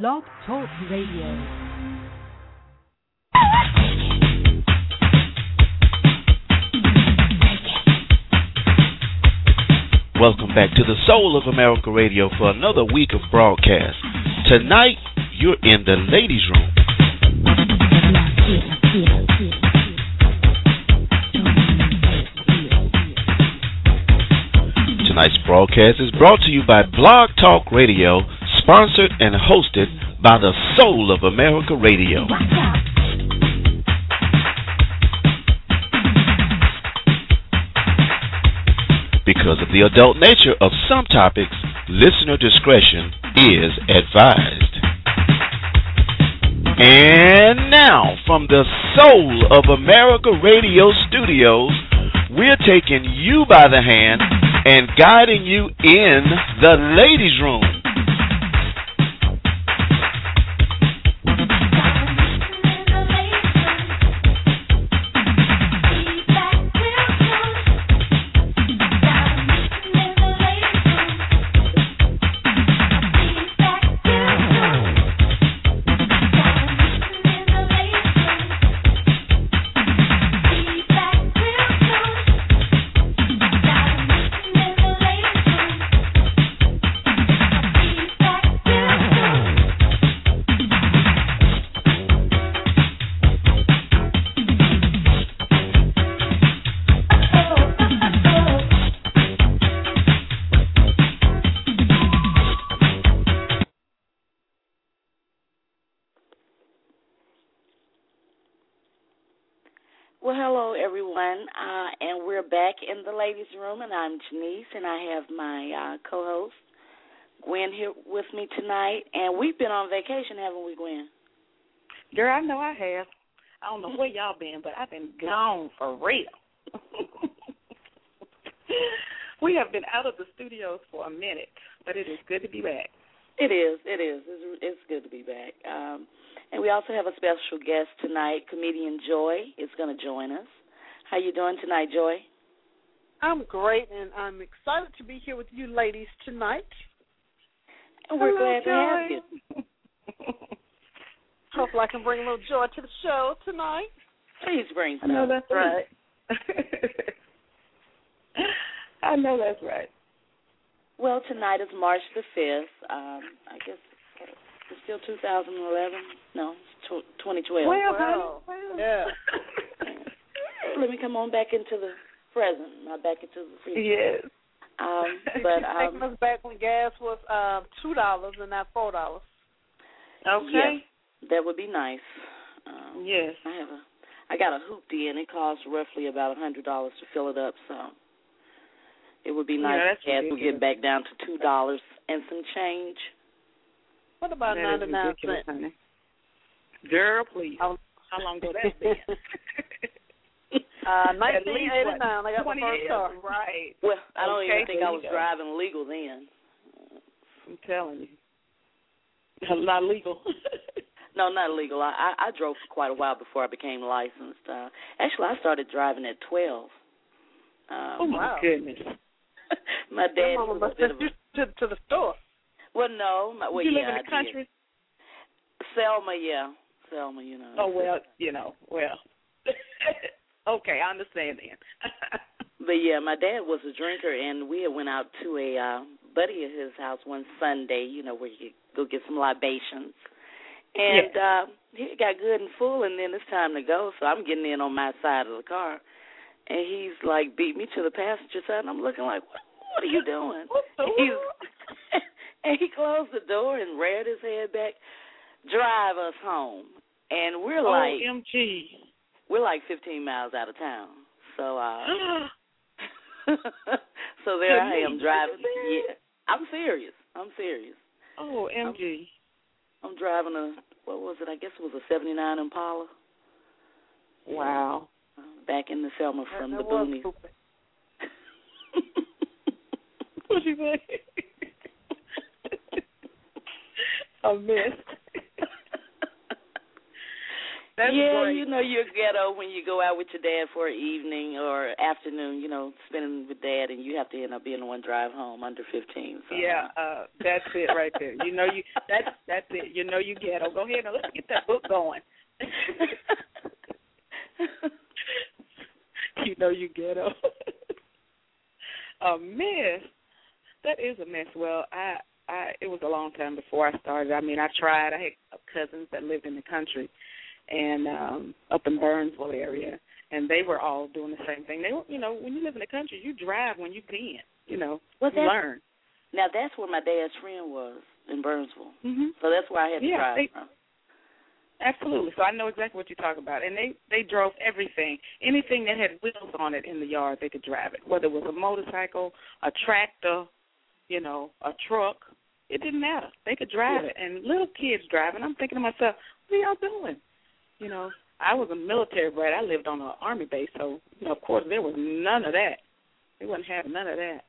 Blog Talk Radio. Welcome back to the Soul of America Radio for another week of broadcast. Tonight, you're in the ladies' room. Tonight's broadcast is brought to you by Blog Talk Radio, sponsored and hosted by the Soul of America Radio. Because of the adult nature of some topics, listener discretion is advised. And now, from the Soul of America Radio studios, we're taking you by the hand and guiding you in the ladies' room. I'm Janice, and I have my uh, co-host Gwen here with me tonight, and we've been on vacation, haven't we, Gwen? Girl, I know I have. I don't know where y'all been, but I've been gone for real. we have been out of the studios for a minute, but it is good to be back. It is, it is. It's, it's good to be back. Um, and we also have a special guest tonight, comedian Joy is going to join us. How you doing tonight, Joy? I'm great, and I'm excited to be here with you ladies tonight. And we're Hello, glad to have you. Hopefully, I can bring a little joy to the show tonight. Please bring some. I some. know that's right. I know that's right. Well, tonight is March the 5th. Um, I guess it's still 2011. No, it's 2012. Well, Wow. honey, well. Yeah. Let me come on back into the present, not back into the future. Yes. Um, but She's taking um, us back when gas was um, two dollars and not four dollars. Okay. yes, that would be nice. Um, Yes. I have a, I got a hoopty, and it costs roughly about a hundred dollars to fill it up. So it would be nice that's if gas would get back down to two dollars and some change. What about That is ninety nine ridiculous, cents? honey. Girl, please. How long ago that's been? Uh, At least, eighty what, nine. I got my first car. Right. Well, I don't Okay, even think I was driving legal then. I'm telling you. Not legal. No, not illegal. I, I I drove for quite a while before I became licensed. Uh, actually, I started driving at twelve. Um, oh, my Wow. goodness. my dad Your mama was a must bit have of a, to, to the store. well, no, my, well, you yeah, live in I the country? did. Selma, yeah, Selma, you know. Oh, well, you know, well. okay, I understand then. But yeah, my dad was a drinker, and we had went out to a uh, buddy of his house one Sunday. You know, where you go get some libations, and uh, he got good and full, and then it's time to go. So I'm getting in on my side of the car, and he's like beat me to the passenger side, and I'm looking like, what, what are you doing? He's and he closed the door and reared his head back, drive us home, and we're like OMG. We're like 15 miles out of town. So uh so there I am driving. Yeah, I'm serious. I'm serious. oh, MG. I'm driving a what was it? I guess it was a '79 Impala. Wow. Uh, back in the Selma from the boonies. What you say? a mess. That's yeah, great. you know you're ghetto when you go out with your dad for an evening or afternoon, you know, spending with dad, and you have to end up being the one drive home under fifteen. So. Yeah, uh, that's it right there. You know you that's that's it. You know you ghetto. Go ahead and let's get that book going. you know you ghetto. a mess. That is a mess. Well, I I it was a long time before I started. I mean, I tried. I had cousins that lived in the country and um up in Burnsville area and they were all doing the same thing. They were, you know, when you live in the country, you drive when you can, you know, well, you learn. Now that's where my dad's friend was in Burnsville. Mhm. So that's where I had to Yeah, drive they- from. Absolutely. So I know exactly what you're talking about. And they they drove everything, anything that had wheels on it in the yard, they could drive it. Whether it was a motorcycle, a tractor, you know, a truck, it didn't matter. They could drive it. And little kids driving. I'm thinking to myself, what are y'all doing? You know, I was a military brat. I lived on an army base, so you know, of course, there was none of that. They wouldn't have none of that.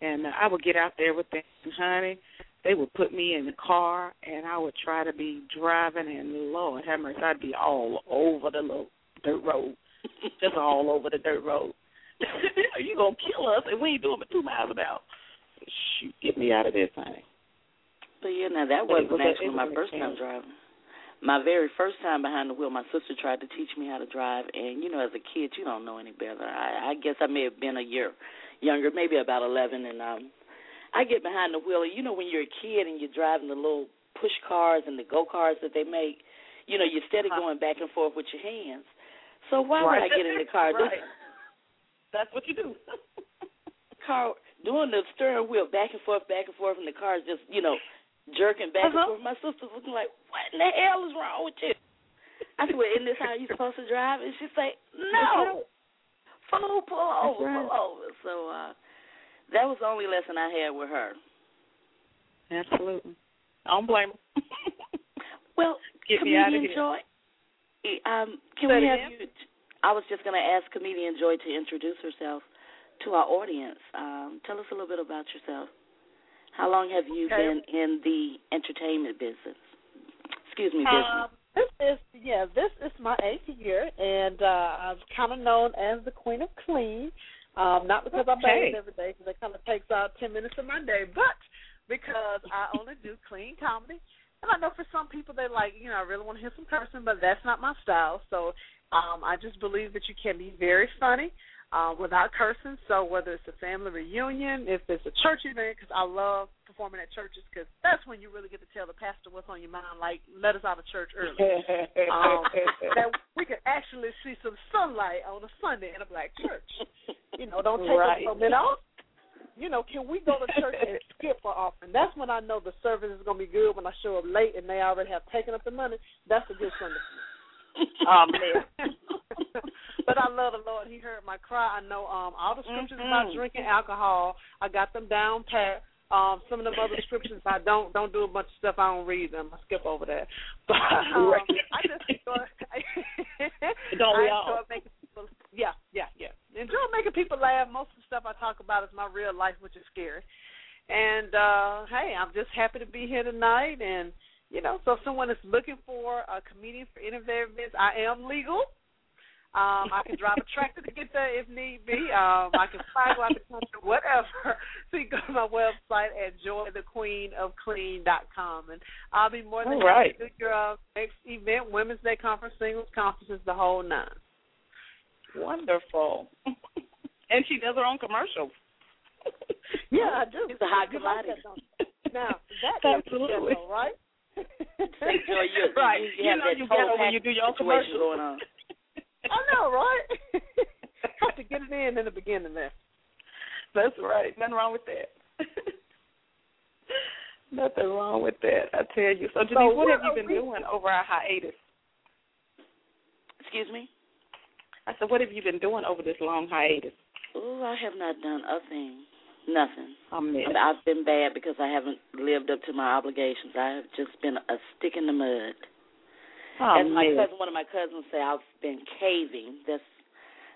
And uh, I would get out there with them, honey they would put me in the car and I would try to be driving and Lord have mercy, I'd be all over the little dirt road. Just all over the dirt road. you gonna kill us and we ain't doing but two miles an hour. Shoot, get me out of this, honey. But yeah, now that wasn't was actually my first time driving. My very first time behind the wheel, my sister tried to teach me how to drive, and you know, as a kid, you don't know any better. I, I guess I may have been a year younger, maybe about eleven, and um, I get behind the wheel, and you know, when you're a kid and you're driving the little push cars and the go cars that they make, you know, you're steady Uh-huh. going back and forth with your hands. So why would I get in the car? Right. That's what you do. car doing the steering wheel back and forth, back and forth, and the car is just, you know, jerking back Uh-huh. and forth. My sister's looking like, what in the hell is wrong with you? I said, well, isn't this how you're supposed to drive? And she's like, no, fool, pull over, right. pull over. So uh, that was the only lesson I had with her. Absolutely. I don't blame her. Well, Get me comedian here. Joy, eh, um, can Say we have you? I was just going to ask comedian Joy to introduce herself to our audience. Um, tell us a little bit about yourself. How long have you been in the entertainment business? Excuse me, business. Um, this is yeah, this is my eighth year, and uh, I'm kind of known as the Queen of Clean. Um, not because I Okay. bathe every day, because it kind of takes out ten minutes of my day, but because I only do clean comedy. And I know for some people they like, you know, I really want to hear some cursing, but that's not my style. So um, I just believe that you can be very funny uh, without cursing. So whether it's a family reunion, if it's a church event, because I love performing at churches, because that's when you really get to tell the pastor what's on your mind. Like, let us out of church early. um, that we can actually see some sunlight on a Sunday in a black church. You know, don't take Right. us a minute off. You know, can we go to church and skip for offering? That's when I know the service is going to be good. When I show up late and they already have taken up the money, that's a good Sunday. oh man. but I love the Lord. He heard my cry. I know um all the scriptures about Mhm. drinking alcohol. I got them down pat. Um, some of them other scriptures I don't don't do a bunch of stuff. I don't read them. I skip over that. But um, Right. I just enjoy. Don't we I all? enjoy making people. Yeah, yeah, yeah. Enjoy making people laugh. Most of the stuff I talk about is my real life, which is scary. And uh hey, I'm just happy to be here tonight. And you know, so if someone is looking for a comedian for any of their events, I am legal. Um, I can drive a tractor to get there if need be. Um, I can fly go out the country, whatever. So you go to my website at joythequeenofclean.com, and I'll be more than All happy right. to do your uh, next event, Women's Day conference, singles conferences, the whole nine. Wonderful. and she does her own commercials. Yeah, I do. It's a high You like commodity. that, don't you? Now that is Absolutely. ghetto, right? Say, Joy, you, Right. you, You have know you total ghetto when you do your situation commercials. going on. I know, right? Have to get it in in the beginning there. That's right. Nothing wrong with that. Nothing wrong with that. I tell you. So, Denise, what what have you been we- doing over our hiatus? Excuse me? I said, what have you been doing over this long hiatus? Oh, I have not done a thing. Nothing. I miss. I mean, I've been bad because I haven't lived up to my obligations. I have just been a stick in the mud. I As my miss. cousin, one of my cousins say, I've been caving. That's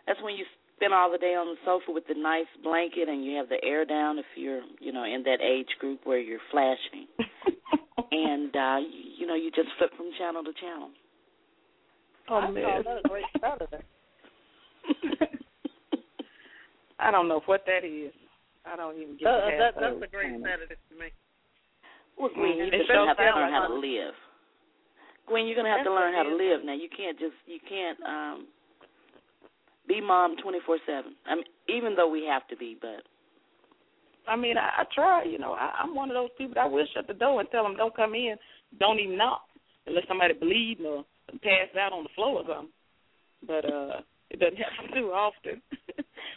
that's when you spend all the day on the sofa with the nice blanket and you have the air down if you're, you know, in that age group where you're flashing, and uh, you, you know, you just flip from channel to channel. Oh, I miss. that a great Saturday. I don't know what that is. I don't even get Uh, that, that's a great kind of- Saturday to me. Well, Gwen, you're It just gonna have to learn how to live. Gwen, you're gonna have to learn how to live now. You can't just you can't um be mom twenty four seven. I mean, even though we have to be, but I mean, I, I try. You know, I, I'm one of those people. that will shut the door and tell them don't come in, don't even knock unless somebody bleeding or passed out on the floor or something. But uh, it doesn't happen too often.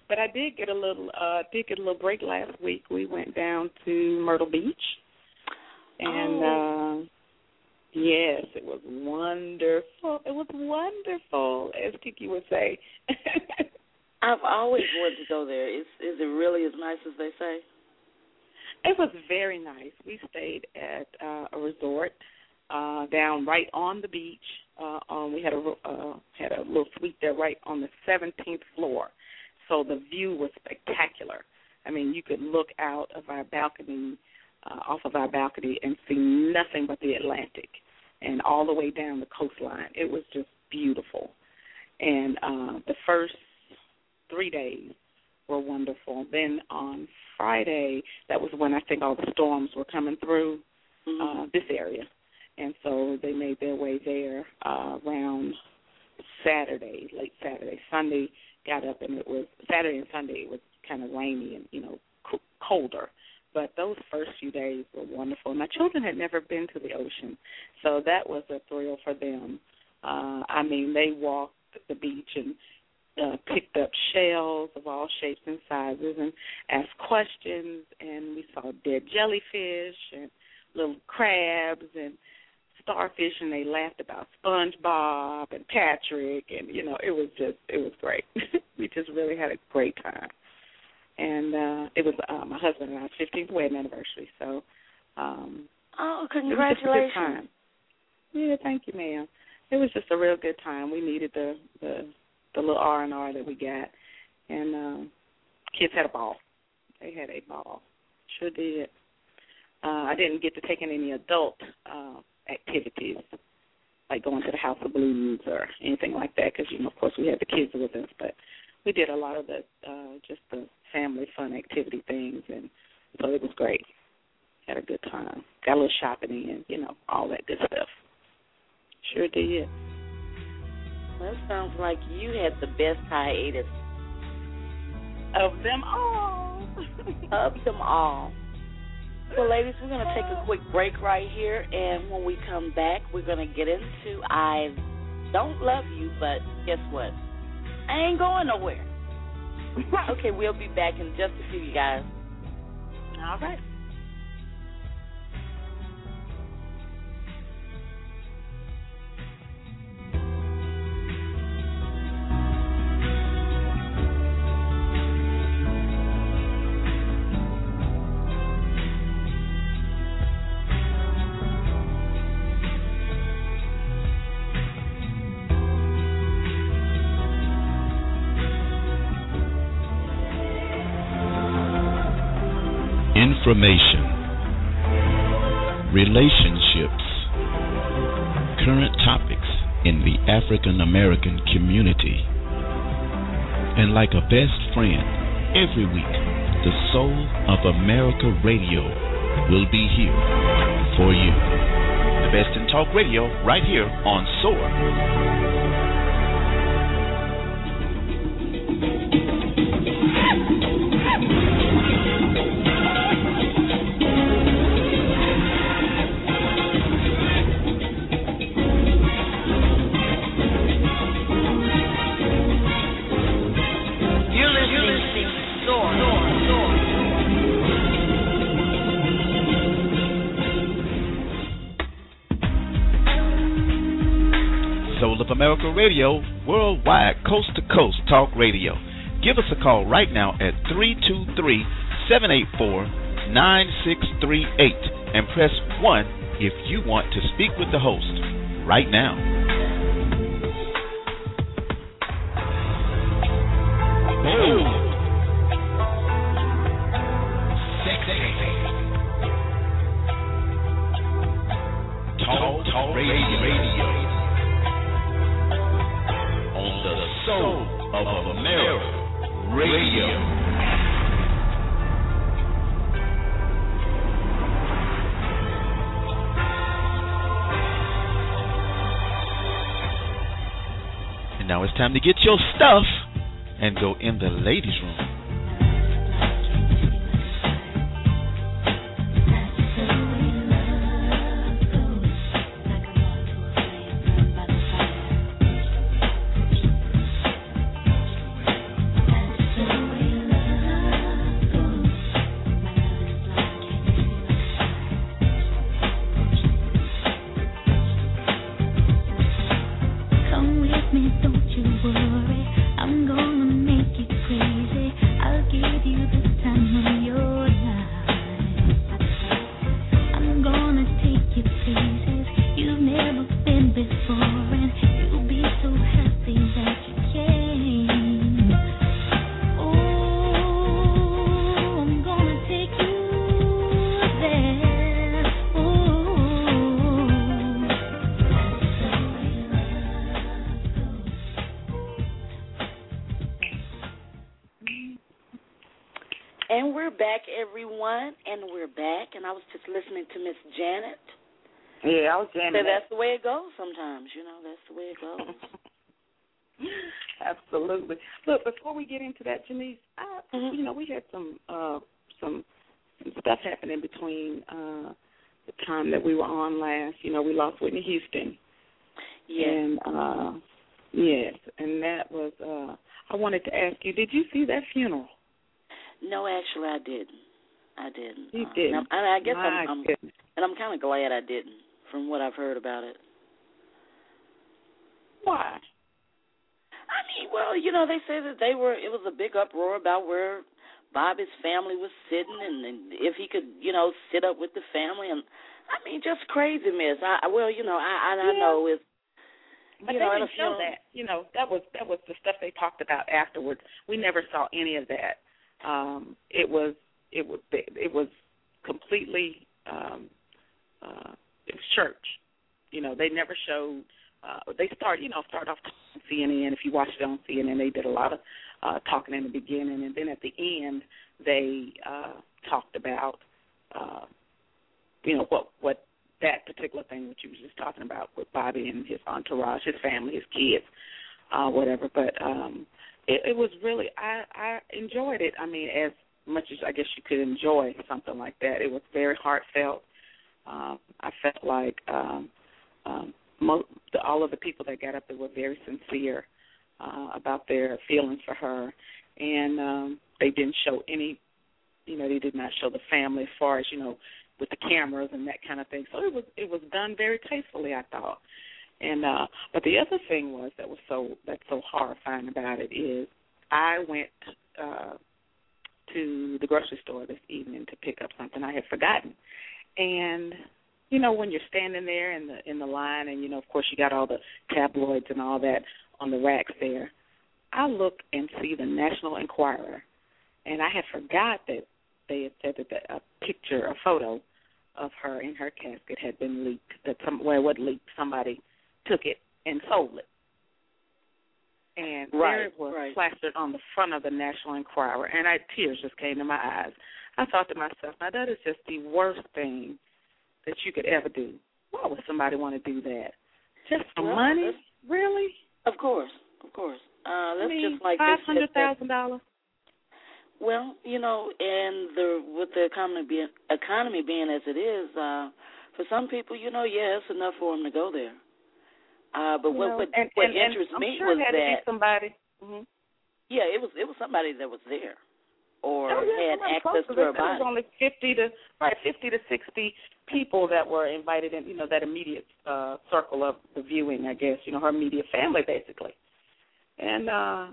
But I did get a little uh, did get a little break last week. We went down to Myrtle Beach, and Oh. uh, yes, it was wonderful. It was wonderful, as Kiki would say. I've always wanted to go there. Is is it really as nice as they say? It was very nice. We stayed at uh, a resort uh, down right on the beach. Uh, um, we had a uh, had a little suite there right on the 17th floor, so the view was spectacular. I mean, you could look out of our balcony, uh, off of our balcony, and see nothing but the Atlantic, and all the way down the coastline. It was just beautiful. And uh, the first three days were wonderful. Then on Friday, that was when I think all the storms were coming through Mm-hmm. uh, this area, and so they made their way there uh, around Saturday, late Saturday. Sunday got up and it was Saturday and Sunday. It was kind of rainy and you know co- colder. But those first few days were wonderful. My children had never been to the ocean, so that was a thrill for them. Uh, I mean, they walked the beach and uh, picked up shells of all shapes and sizes and asked questions, and we saw dead jellyfish and little crabs and starfish, and they laughed about SpongeBob and Patrick, and you know, it was just it was great. we just really had a great time, and uh, it was uh, my husband and I's 15th wedding anniversary, so um, Oh, it was just a good congratulations! time. Yeah, thank you, ma'am. It was just a real good time. We needed the the the little R and R that we got, and um, kids had a ball. They had a ball. Sure did. Uh, I didn't get to take in any adult uh, activities, like going to the House of Blues or anything like that, because you know, of course, we had the kids with us. But we did a lot of the uh, just the family fun activity things, and so it was great. Had a good time. Got a little shopping in, you know, all that good stuff. Sure did. That sounds like you had the best hiatus Of them all. of them all. Well, ladies, we're going to take a quick break right here, and when we come back, we're going to get into I don't love you, but guess what? I ain't going nowhere. okay, we'll be back in just a few, you guys. all right. Information, relationships, current topics in the African American community. And like a best friend, every week, the Soul of America Radio will be here for you. The best in talk radio right here on SOAR. Radio, worldwide, coast to coast talk radio. Give us a call right now at 323 784 9638 and press 1 if you want to speak with the host right now. Time to get your stuff and go in the ladies' room. Jamming. So that's the way it goes sometimes, you know, that's the way it goes. Absolutely. Look, before we get into that, Janice, I, mm-hmm. you know, we had some uh some some stuff happen in between uh the time that we were on last. You know, we lost Whitney Houston. Yeah. And uh yes, and that was uh I wanted to ask you, did you see that funeral? No, actually I didn't. I didn't. You uh, didn't. And I, I guess My I'm, I'm and I'm kind of glad I didn't from what I've heard about it. Why? I mean, well, you know, they say that they were. It was a big uproar about where Bobby's family was sitting, and, and if he could, you know, sit up with the family, and I mean, just craziness. I well, you know, I I, I know it's. But you they know, didn't show that. You know, that was that was the stuff they talked about afterwards. We never saw any of that. Um, it was it was it was completely um, uh, church. You know, they never showed. Uh, they start, you know, start off on CNN. If you watch it on CNN, they did a lot of uh, talking in the beginning, and then at the end, they uh, talked about, uh, you know, what what that particular thing that you was just talking about with Bobby and his entourage, his family, his kids, uh, whatever. But um, it, it was really, I I enjoyed it. I mean, as much as I guess you could enjoy something like that. It was very heartfelt um, I felt like um, um, mo- the, all of the people that got up there were very sincere uh, about their feelings for her, and um, they didn't show any. You know, they did not show the family as far as you know with the cameras and that kind of thing. So it was it was done very tastefully, I thought. And uh but the other thing was that was so that's so horrifying about it is I went uh to the grocery store this evening to pick up something I had forgotten and you know when you're standing there in the in the line and you know of course you got all the tabloids and all that on the racks there i look and see the national enquirer. And i had forgot that they had said that the, a picture a photo of her in her casket had been leaked that some well what leaked somebody took it and sold it and right, there it was right. plastered on the front of the National Enquirer, and I tears just came to my eyes. I thought to myself, now that is just the worst thing that you could ever do. Why would somebody want to do that? Just for well, money? Really? Of course, of course. Uh, that's I mean, just like five hundred thousand dollars. Well, you know, and the with the economy being economy being as it is, uh, for some people, you know, yeah, it's enough for them to go there. Uh, but you what know, what, and, what and, interests and me sure was that somebody. Mm-hmm. yeah, it was it was somebody that was there or oh, yeah, had access to her it. There body. was only fifty to right fifty to sixty people that were invited in. You know that immediate uh, circle of the viewing. I guess you know her immediate family basically, and uh,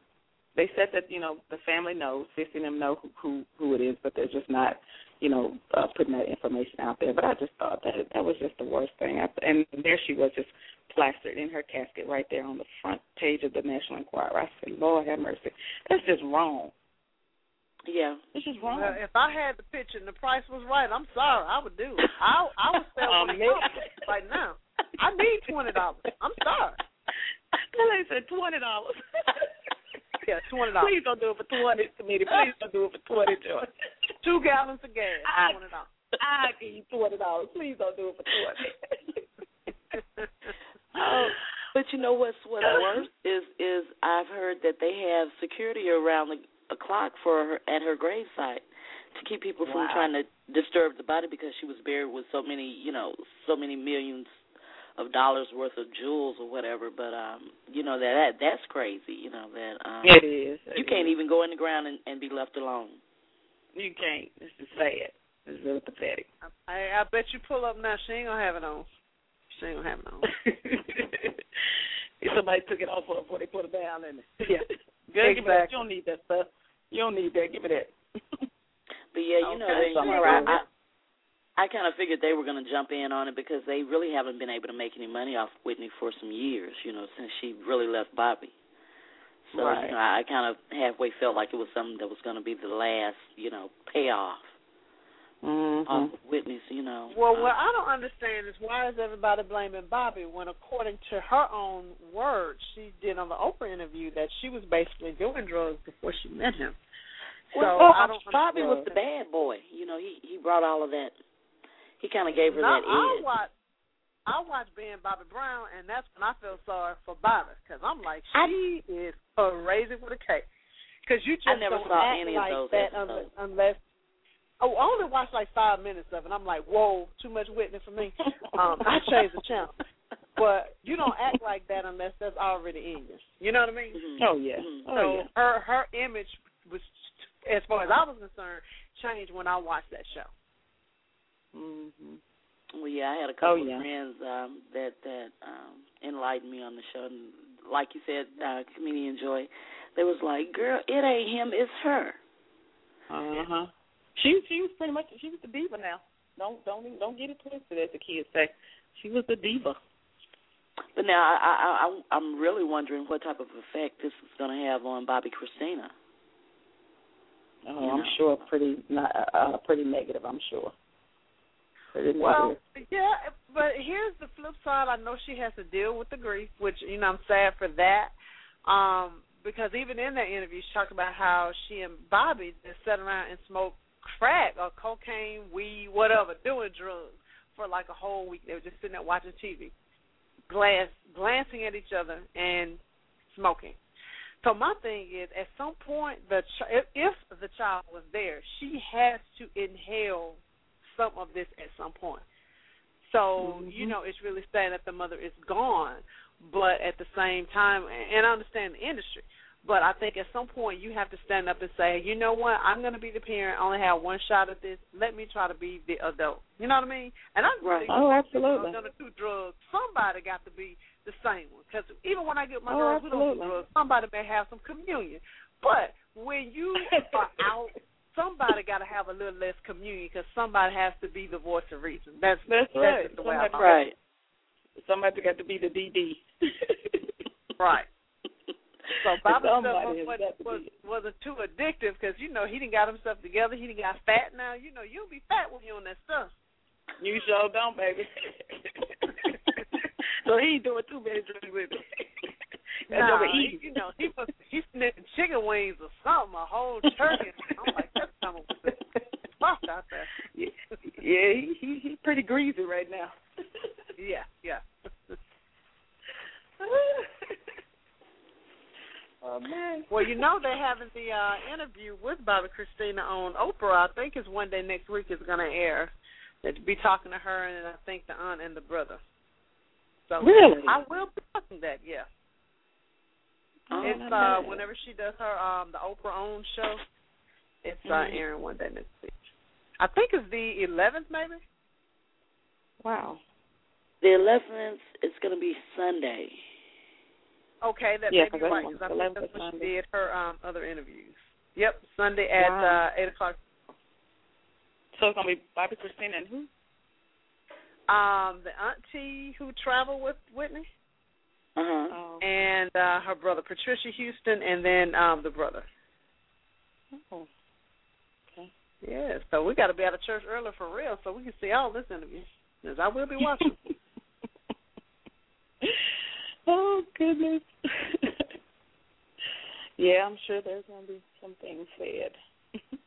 they said that you know the family knows, Sissy and them know who, who who it is, but they're just not you know uh, putting that information out there. But I just thought that that was just the worst thing. I, and there she was just plastered in her casket right there on the front page of the National Enquirer. I said, Lord have mercy, that's just wrong. Yeah, this is wrong. Well, if I had the picture and the price was right, I'm sorry, I would do it. I I would sell one of right now. I need twenty dollars. I'm sorry. Well, they said twenty dollars. Yeah, twenty dollars. Please don't do it for twenty, committee. Please don't do it for twenty, Joy. Two gallons of gas. I- Twenty dollars. I give you twenty dollars. Please don't do it for twenty. Oh, but you know what's what's uh-huh. worse is is I've heard that they have security around the, the clock for her at her gravesite to keep people from Wow. trying to disturb the body because she was buried with so many you know so many millions of dollars worth of jewels or whatever. But um, you know that, that that's crazy. You know that um, it is. you can't even go in the ground and, and be left alone. You can't. This is sad. It's really pathetic. I I bet you pull up now. She ain't gonna have it on. She ain't gonna have it on. Somebody took it off her before they put it down, and yeah, Good, give me that. You don't need that stuff. You don't need that. Give me that. But yeah, you know, Okay, they, somewhere I, around I, I kind of figured they were going to jump in on it because they really haven't been able to make any money off Whitney for some years. You know, since she really left Bobby. So Right. you know, I, I kind of halfway felt like it was something that was going to be the last, you know, payoff Mm-hmm. off of Whitney's. You know. Well, uh, what I don't understand is why is everybody blaming Bobby when, according to her own words, she did on the Oprah interview that she was basically doing drugs before she met him. So well, I don't. Bobby was the bad boy. You know, he he brought all of that. He kind of gave her Now, that I edge. watch. I watch being Bobby Brown, and that's when I feel sorry for Bobby because I'm like, I- she is crazy with a cake. Because you just I never don't saw act any of like those that episodes. unless, unless. Oh, I only watched like five minutes of it. I'm like, whoa, too much Whitney for me. Um, I changed the channel. But you don't act like that unless that's already in you. You know what I mean? Mhm. Oh yeah. Mhm. Oh so yeah. her her image was, as far as I was concerned, changed when I watched that show. Mm-hmm. Well, yeah, I had a couple Oh, yeah. of friends um, that that um, enlightened me on the show, and like you said, uh, comedian Joy, they was like, "Girl, it ain't him, it's her." Uh huh. She she was pretty much she was the diva now. Don't don't don't get it twisted, as the kids say. She was the diva. But now I, I, I I'm really wondering what type of effect this is going to have on Bobbi Kristina. Oh, You I'm know. sure pretty not uh, pretty negative. I'm sure. Well, yeah, but here's the flip side. I know she has to deal with the grief, which you know I'm sad for that. Um, because even in that interview, she talked about how she and Bobby just sat around and smoked crack or cocaine, weed, whatever, doing drugs for like a whole week. They were just sitting there watching TV, glance, glancing at each other and smoking. So my thing is, at some point, the ch- if, if the child was there, she has to inhale some of this at some point. So Mhm. you know, it's really sad that the mother is gone, but at the same time, and I understand the industry, but I think at some point you have to stand up and say, you know what, I'm going to be the parent. I only have one shot at this. Let me try to be the adult. You know what I mean? And I'm Right. Oh, absolutely. I'm going to do drugs. Somebody got to be the same one. Because even when I get my Oh, girls, we don't do drugs. Somebody may have some communion. But when you are out, somebody got to have a little less communion because somebody has to be the voice of reason. That's That's that's right. the way Somebody- Right. Somebody got to be the DD. Right. So Bobby stuff Somebody was, was, wasn't too addictive because you know he didn't got himself together. He didn't got fat now. You know you'll be fat when you're on that stuff. You sure don't, baby. so he ain't doing too many drugs with me. That's Nah, over he, you know he was he's snitching chicken wings or something, a whole turkey. I'm like that's coming with the fuck out there. Yeah, yeah he, he he's pretty greasy right now. Yeah, yeah. oh. Well, you know they're having the uh interview with Bobbi Kristina on Oprah. I think it's one day next week is going to air. They'll be talking to her and I think the aunt and the brother. So Really? I will be watching that. Yeah, Oh, it's uh bad. whenever she does her um the Oprah own show. It's uh Mhm. airing one day next week. I think it's the 11th, maybe. Wow. The 11th is going to be Sunday. Okay, that Yeah, may be 'cause that's right. 'cause I 11th think that's is when she did her um other interviews. Yep, Sunday at Wow. uh eight o'clock. So it's gonna be Bobbi Kristina and who? Um, the auntie who traveled with Whitney. Uh huh. Oh. and uh her brother Patricia Houston and then um the brother. oh. Okay. Yeah, so we got to be out of church early for real so we can see all this interview. Cause I will be watching. oh goodness. Yeah, I'm sure there's going to be some things said.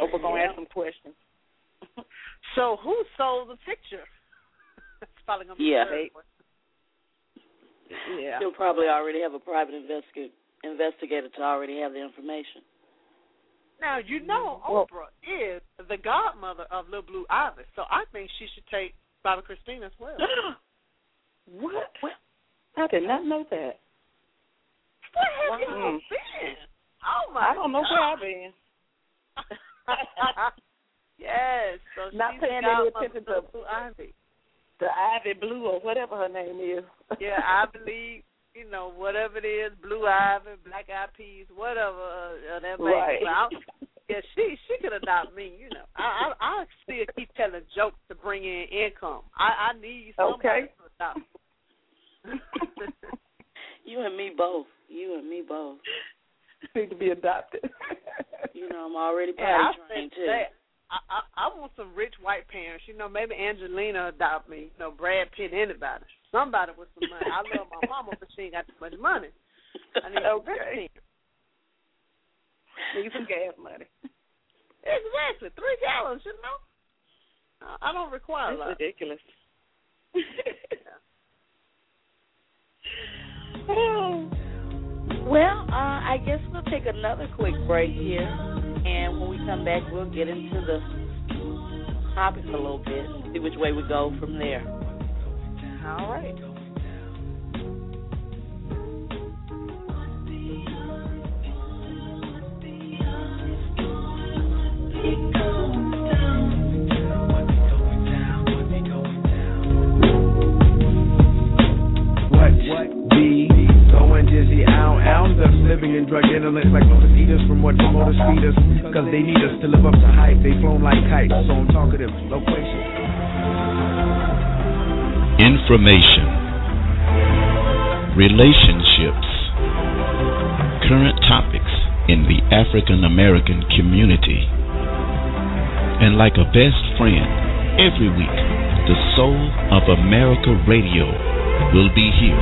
oh, we're going to Yeah. ask some questions. So who sold the picture? That's probably gonna be Yeah. the third one. Yeah. You'll probably already have a private investigator investigator to already have the information. Now you know Well- Oprah is the godmother of Little Blue Ivy, so I think she should take Bobby Christine as well. what? I did not know that. Where have you Mm. been? Oh my! I don't know where I've been. yes, so Not she's paying any attention to- Blue Ivy. The Ivy Blue or whatever her name is. Yeah, I believe you know whatever it is, Blue Ivy, Black Eyed Peas, whatever uh, uh, that may Right. be. But I- Yeah, she she could adopt me. You know, I I, I still keep telling jokes to bring in income. I I need somebody Okay. to adopt. You and me both. You and me both. Need to be adopted. You know, I'm already Yeah, potty think trained too. that. I, I I want some rich white parents. You know, maybe Angelina adopt me. You know, Brad Pitt, anybody, somebody with some money. I love my mama, but she ain't got too much money. I need some rich Okay. Need some gas money. Exactly, three gallons. You know, I, I don't require a lot. That's ridiculous. Well, uh, I guess we'll take another quick break here, and when we come back, we'll get into the topic a little bit see which way we go from there. All right. Out us living in drug intellects like lotus eaters from what motor speeders cause they need us to live up to hype. They flown like kites so I'm talkative. Loquacious Information, relationships, current topics in the African American community. And like a best friend, every week, the Soul of America Radio will be here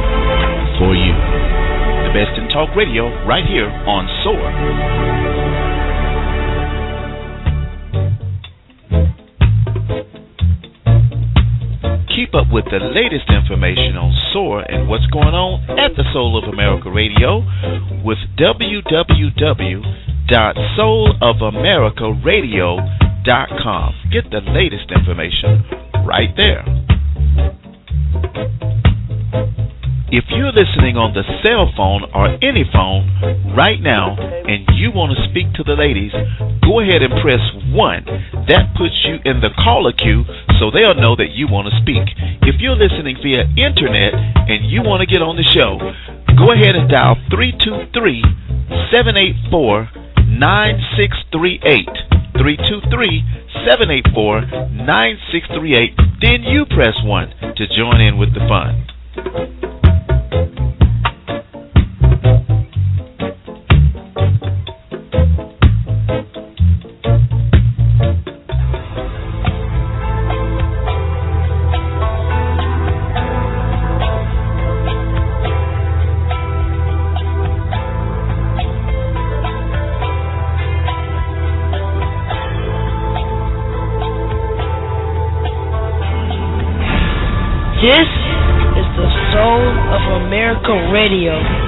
for you. The best in talk radio right here on SOAR. Keep up with the latest information on SOAR and what's going on at the Soul of America Radio with www.soulofamericaradio.com. Get the latest information right there. If you're listening on the cell phone or any phone right now and you want to speak to the ladies, go ahead and press 1. That puts you in the caller queue so they'll know that you want to speak. If you're listening via internet and you want to get on the show, go ahead and dial 323 784 9638. 323 784 9638. Then you press 1 to join in with the fun. This is the Soul of America Radio.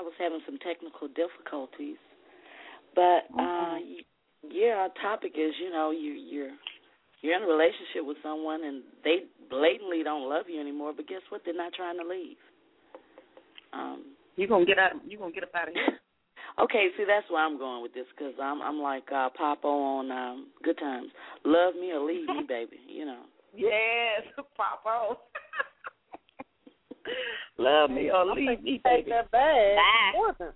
I was having some technical difficulties, but uh, yeah, our topic is you know you you're you're in a relationship with someone and they blatantly don't love you anymore, but guess what? They're not trying to leave. Um, you gonna get out. You gonna get up out of here. okay, see that's where I'm going with this because I'm I'm like uh, Papo on um, Good Times. Love me or leave me, baby. You know. Yes, Papo. Love me or leave me, pack baby. that bag Bye. for them.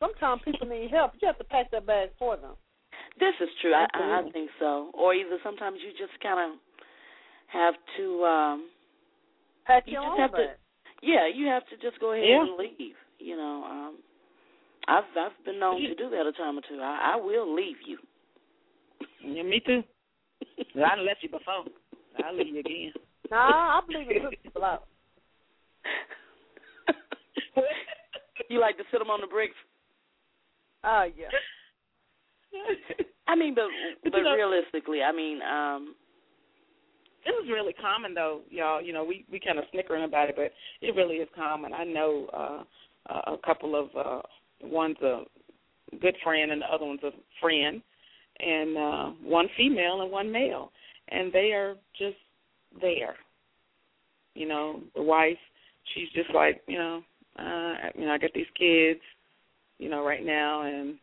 Sometimes people need help. You have to pack that bag for them. This is true. I, I I think so. Or either sometimes you just kind of have to. um Pack You your just own have to- Yeah, you have to just go ahead Yeah. and leave. You know, um I've I've been known to do that a time or two. I, I will leave you. Yeah, me too. I done left you before. I'll leave you again. Nah, I'm leaving good people out. you like to sit them on the bricks? Oh yeah. I mean, but But but you know- realistically, I mean, um It was really common though, y'all. You know, we we kind of snickering about it, but it really is common. I know uh a a couple of uh one's a good friend and the other one's a friend, and uh one female and one male, and they are just there. You know, the wife, she's just like, you know, uh you know, I got these kids, you know, right now and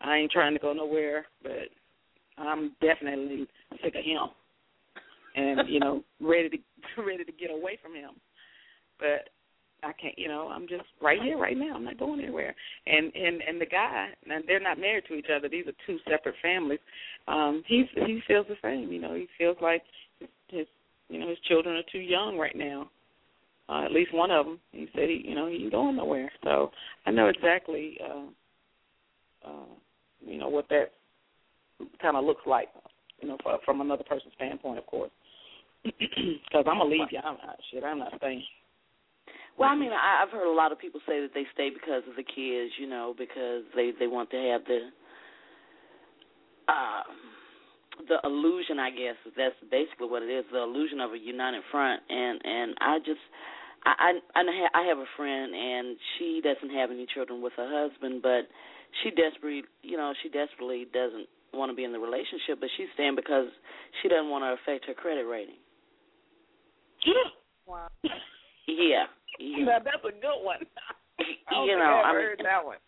I ain't trying to go nowhere, but I'm definitely sick of him and you know ready to ready to get away from him. But i can't you know i'm just right here right now. I'm not going anywhere. And and and the guy and they're not married to each other. These are two separate families. Um he's he feels the same you know. He feels like his, his you know his children are too young right now uh at least one of them he said he you know he ain't going nowhere so i know exactly uh uh you know what that kind of looks like you know, for, from another person's standpoint, of course. Because I'm gonna leave you. I'm not shit. I'm not staying. Well, I mean, I've heard a lot of people say that they stay because of the kids, you know, because they they want to have the uh, the illusion, I guess. That's basically what it is, the illusion of a united front. And and I just I I I have a friend, and she doesn't have any children with her husband, but she desperately, you know, she desperately doesn't want to be in the relationship, but she's staying because she doesn't want to affect her credit rating. Wow. Yeah. yeah. Now that's a good one. You know, I I mean, heard that one.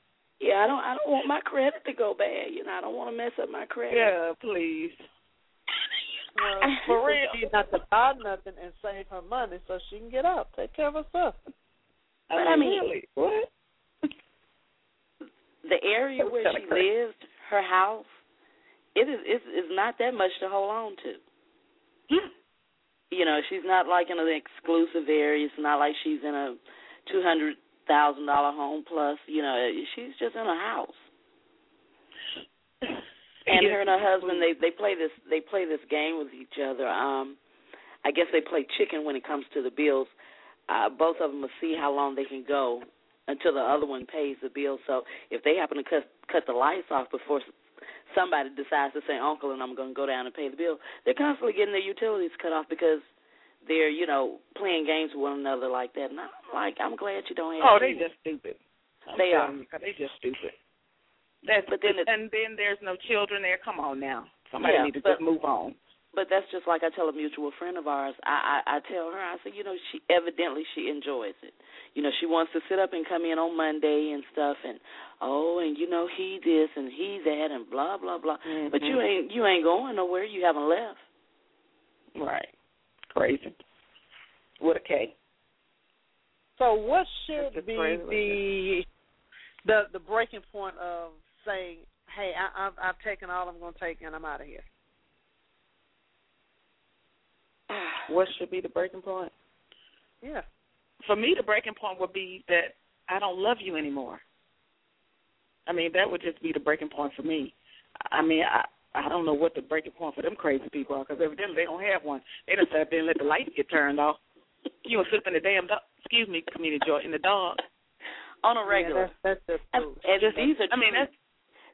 Yeah, I don't. I don't want my credit to go bad. You know, I don't want to mess up my credit. Yeah, please. Well, For real. She not to buy nothing and save her money so she can get out, take care of herself. But I mean, really, what? the area where she lives, her house, it is it's, it's not that much to hold on to. Hmm. You know, she's not like in an exclusive area. It's not like she's in a two hundred thousand dollar home plus. You know, she's just in a house. And her and her husband, they they play this they play this game with each other. Um, I guess they play chicken when it comes to the bills. Uh, both of them will see how long they can go until the other one pays the bill. So if they happen to cut cut the lights off before somebody decides to say uncle and I'm going to go down and pay the bill, they're constantly getting their utilities cut off because they're you know playing games with one another like that. And I'm like, I'm glad you don't have. Oh, they kids. just stupid. I'm they are. you, they just stupid. That's But then and then there's no children there. Come on now, somebody Yeah, need to but- just move on. But that's just like I tell a mutual friend of ours. I, I I tell her I say, you know, she evidently she enjoys it. You know, she wants to sit up and come in on Monday and stuff, and oh, and you know he this and he that and blah blah blah. But you Mhm. ain't you ain't going nowhere. You haven't left. right, crazy. With a K. So what should be the the the breaking point of saying, "Hey, I, I've I've taken all I'm going to take and I'm out of here." What should be the breaking point? Yeah. For me, the breaking point would be that I don't love you anymore. I mean, that would just be the breaking point for me. I mean, I I don't know what the breaking point for them crazy people are because evidently they don't have one. They just sat there and let the lights get turned off. You were sleeping in the damn dog. Excuse me, comedian Joy in the dog. On a Yeah, regular. that's that's just and, and Just- these are I mean, that's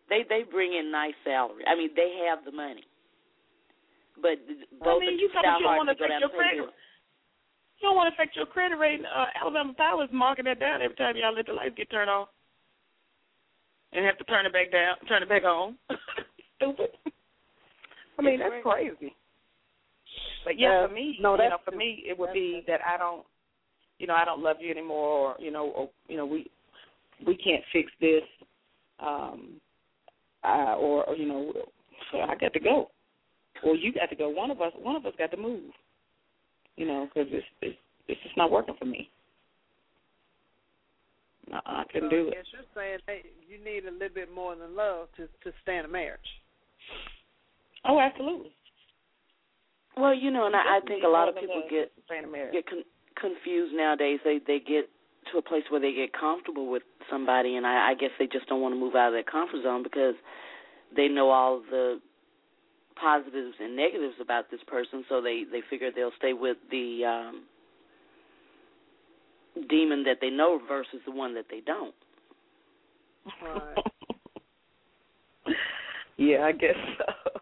they they bring in nice salary. I mean, they have the money. But both I mean, you them talking sound you hard want to to go take your and pay friend. bills. You don't want to affect your credit rating. Uh, Alabama Power is marking that down every time y'all let the lights get turned off, and have to turn it back down, turn it back on. Stupid. I mean, that's crazy. But yeah, Uh, for me, no, you know, for me, it would That's be that I don't, you know, I don't love you anymore, or you know, or you know, we we can't fix this, um, uh, or, or you know, so I got to go, or you got to go. One of us, one of us got to move, you know, because it's it's it's just not working for me. No, I couldn't so do it. guess you're saying hey, you need a little bit more than love to to stand a marriage. Oh, absolutely. Well, you know, and I, I think a lot of people get Staying in marriage. get con- confused nowadays. They they get to a place where they get comfortable with somebody, and I, I guess they just don't want to move out of their comfort zone because they know all the positives and negatives about this person, so they they figure they'll stay with the um demon that they know versus the one that they don't. Right. yeah, I guess so.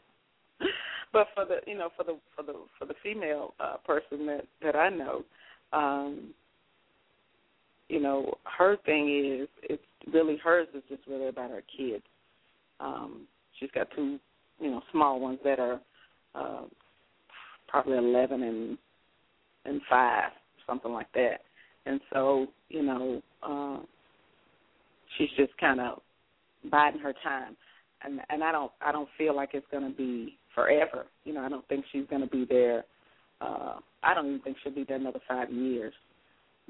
But for the you know for the for the for the female uh, person that that I know, um, you know her thing is it's really hers is just really about her kids. Um, she's got two you know small ones that are uh, probably eleven and and five something like that, and so you know uh, she's just kind of biding her time and and I don't I don't feel like it's going to be forever. You know, I don't think she's going to be there. Uh, I don't even think she'll be there another five years.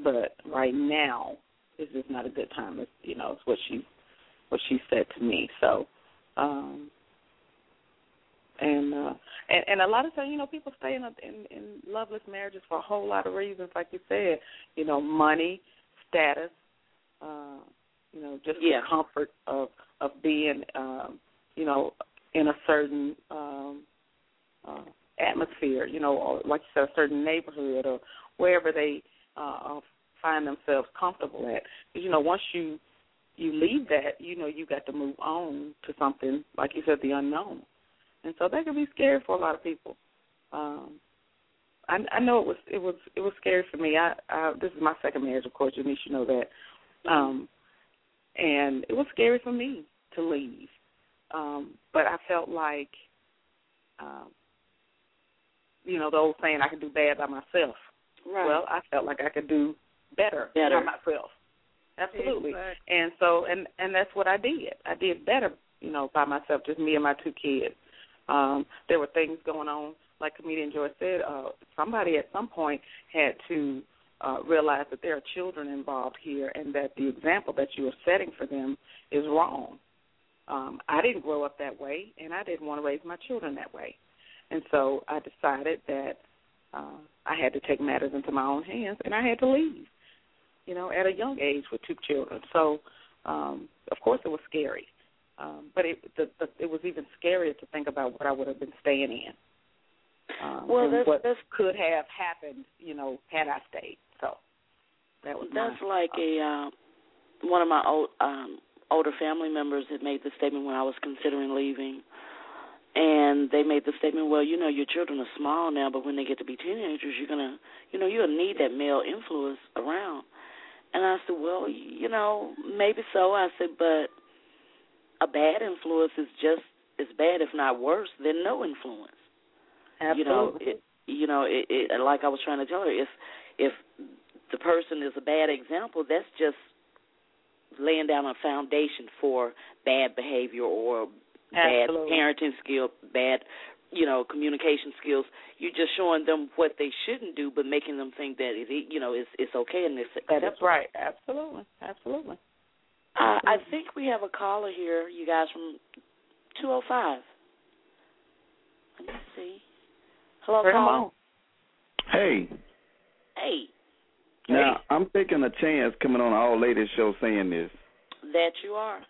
But right now, it's just not a good time. It's, you know, it's what she what she said to me. So, um, and uh, and and a lot of times, you know, people stay in, a, in in loveless marriages for a whole lot of reasons, like you said. You know, money, status. Uh, you know, just Yeah. the comfort of of being, um, you know, in a certain um, uh, atmosphere, you know, or like you said, a certain neighborhood or wherever they uh, find themselves comfortable at. Because you know, once you you leave that, you know, you got to move on to something like you said, the unknown, and so that can be scary for a lot of people. Um, I, I know it was it was it was scary for me. I, I this is my second marriage, of course, Janice, you know that. Um, and it was scary for me to leave. Um, but I felt like, um, you know, the old saying, I can do bad by myself. Right. Well, I felt like I could do better, Better. by myself. Absolutely. Exactly. And so, and and that's what I did. I did better, you know, by myself, just me and my two kids. Um, there were things going on, like comedian Joy said. Uh, somebody at some point had to uh, realize that there are children involved here, and that the example that you are setting for them is wrong. Um, I didn't grow up that way, and I didn't want to raise my children that way. And so I decided that uh, I had to take matters into my own hands, and I had to leave. You know, at a young age with two children. So, um, of course, it was scary, um, but it the, the, it was even scarier to think about what I would have been staying in. Um, Well, that's- what that's- could have happened, you know, had I stayed. So that was That's my, like a uh, one of my old um older family members had made the statement when I was considering leaving. And they made the statement, well, you know, your children are small now, but when they get to be teenagers, you're gonna, you know, you'll need that male influence around. And I said, well, you know, maybe so. I said, but a bad influence is just as bad, if not worse, than no influence. absolutely. You know, it, you know, it, it, like I was trying to tell her, if if the person is a bad example, that's just laying down a foundation for bad behavior or bad parenting skill, bad, you know, communication skills. You're just showing them what they shouldn't do, but making them think that it, you know, it's it's okay and it's acceptable. That is right. Absolutely. Absolutely. Uh, I think we have a caller here, you guys from 205. Let me see. Hello, Bring 'em caller. on. Hey, Now I'm taking a chance coming on an all ladies show saying this, that you are.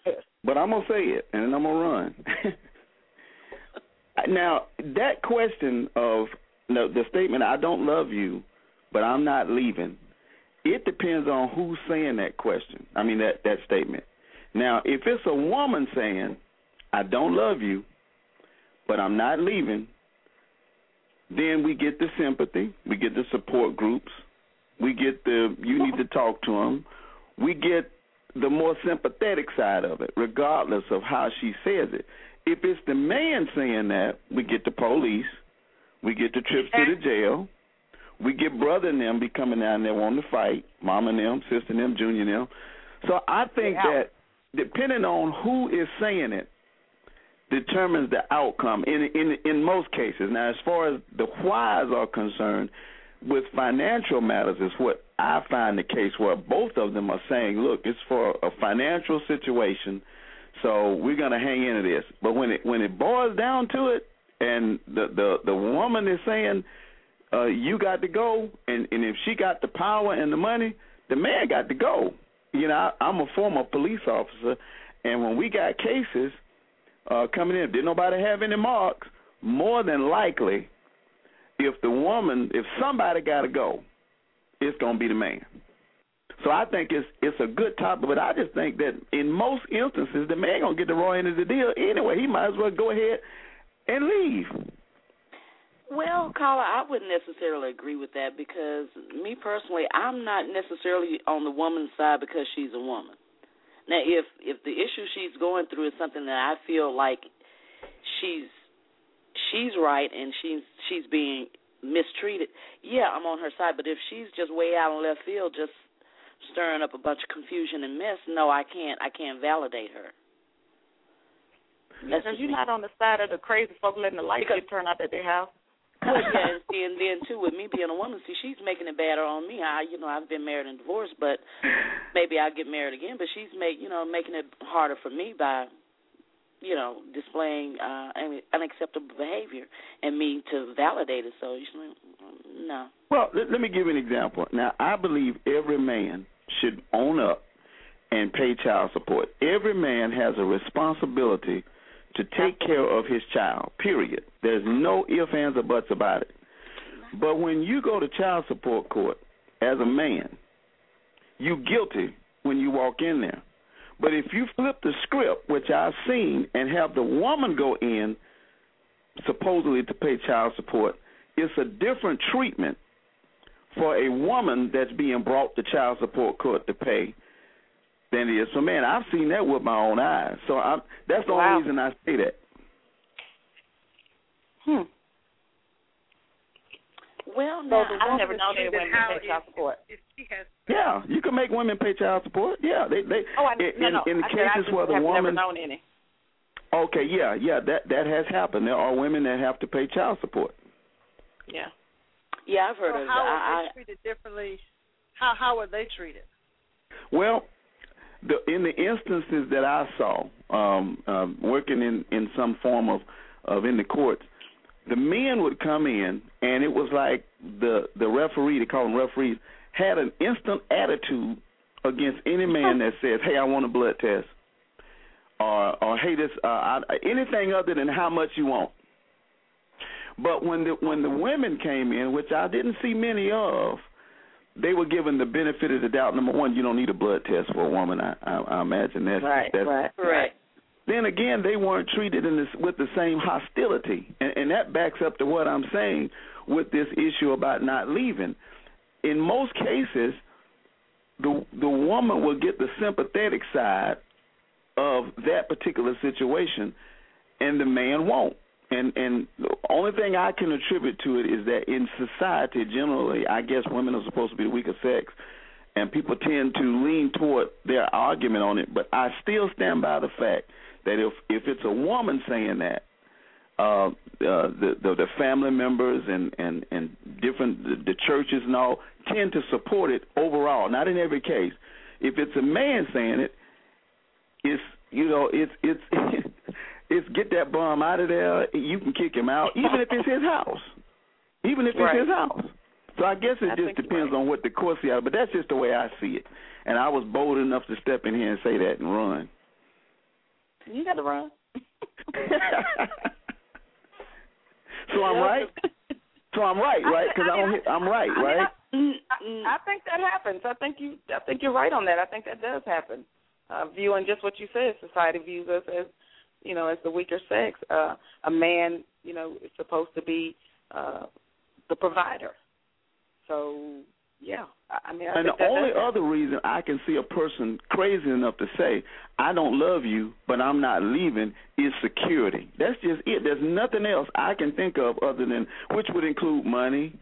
but I'm gonna say it and then I'm gonna run. now that question of no, the statement "I don't love you, but I'm not leaving," it depends on who's saying that question. I mean that that statement. Now, if it's a woman saying, "I don't love you, but I'm not leaving," then we get the sympathy, we get the support groups, we get the you need to talk to him. We get the more sympathetic side of it, regardless of how she says it. If it's the man saying that, we get the police, we get the trips to the jail, we get brother and them be coming down there wanting to fight, mom and them, sister and them, junior and them. So I think that depending on who is saying it determines the outcome in in in most cases. Now as far as the whys are concerned, with financial matters is what I find the case where both of them are saying, look, it's for a financial situation, so we're going to hang into this. But when it when it boils down to it, and the the the woman is saying, uh, you got to go, and and if she got the power and the money, the man got to go. You know, I, I'm a former police officer, and when we got cases uh, coming in, did nobody have any marks? More than likely, if the woman, if somebody got to go, it's gonna be the man. So I think it's it's a good topic, but I just think that in most instances, the man gonna get the raw end of the deal anyway. He might as well go ahead and leave. Well, Carla, I wouldn't necessarily agree with that because me personally, I'm not necessarily on the woman's side because she's a woman. Now, if if the issue she's going through is something that I feel like she's she's right and she's she's being mistreated, yeah, I'm on her side. But if she's just way out in left field, just stirring up a bunch of confusion and mess, no, I can't. I can't validate her. That's Because you're not on the side of the crazy folk letting the lights Because- get turned out at their house. Well, yeah, and, see, and then too with me being a woman, see, she's making it better on me. I, you know, I've been married and divorced, but maybe I'll get married again. But she's make, you know, making it harder for me by, you know, displaying uh un- unacceptable behavior and me to validate it. So, no. Well, let, let me give you an example. Now, I believe every man should own up and pay child support. Every man has a responsibility to take care of his child, period. There's no ifs, ands, or buts about it. But when you go to child support court as a man, you're guilty when you walk in there. But if you flip the script, which I've seen, and have the woman go in supposedly to pay child support, it's a different treatment for a woman that's being brought to child support court to pay than it is for men. I've seen that with my own eyes. So I'm, that's the Wow. only reason I say that. Hmm. Well, So no, the I've never known know treated that. women how pay child if- support. If she has Yeah, you can make women pay child support. Yeah, they they Oh, I, in, no, no. in, in I cases where the woman. never woman known any. Okay, yeah, yeah, that that has happened. There are women that have to pay child support. Yeah. Yeah, I've heard so of how it. are I, they treated differently? How how are they treated? Well, the in the instances that I saw, um, um, working in in some form of of in the courts, the men would come in, and it was like the the referee, they call them referees, had an instant attitude against any man that says, "Hey, I want a blood test," or or "Hey, this uh, I, anything other than how much you want." But when the when the women came in, which I didn't see many of, they were given the benefit of the doubt. Number one, you don't need a blood test for a woman. I I, I imagine that's Right, that's right. correct. Then again, they weren't treated in this with the same hostility, and, and that backs up to what I'm saying with this issue about not leaving. In most cases, the the woman will get the sympathetic side of that particular situation, and the man won't. And and the only thing I can attribute to it is that in society generally, I guess women are supposed to be the weaker sex, and people tend to lean toward their argument on it. But I still stand by the fact that if if it's a woman saying that, uh, uh, the, the the family members and and and different the, the churches and all tend to support it overall. Not in every case. If it's a man saying it, it's you know it's it's it's get that bum out of there. You can kick him out, even if it's his house. Even if it's his house. So I guess it I just depends right. on what the court see out. But that's just the way I see it. And I was bold enough to step in here and say that and run. You got to run. so I'm right. So I'm right, right? Because I don't. hit- I'm right, I mean, right? I, mm. I think that happens. I think you. I think you're right on that. I think that does happen. Uh, viewing just what you said, society views us as, you know, as the weaker sex. Uh, a man, you know, is supposed to be uh, the provider. So yeah. I mean, I and the only other reason I can see a person crazy enough to say, I don't love you, but I'm not leaving, is security. That's just it. There's nothing else I can think of other than, which would include money.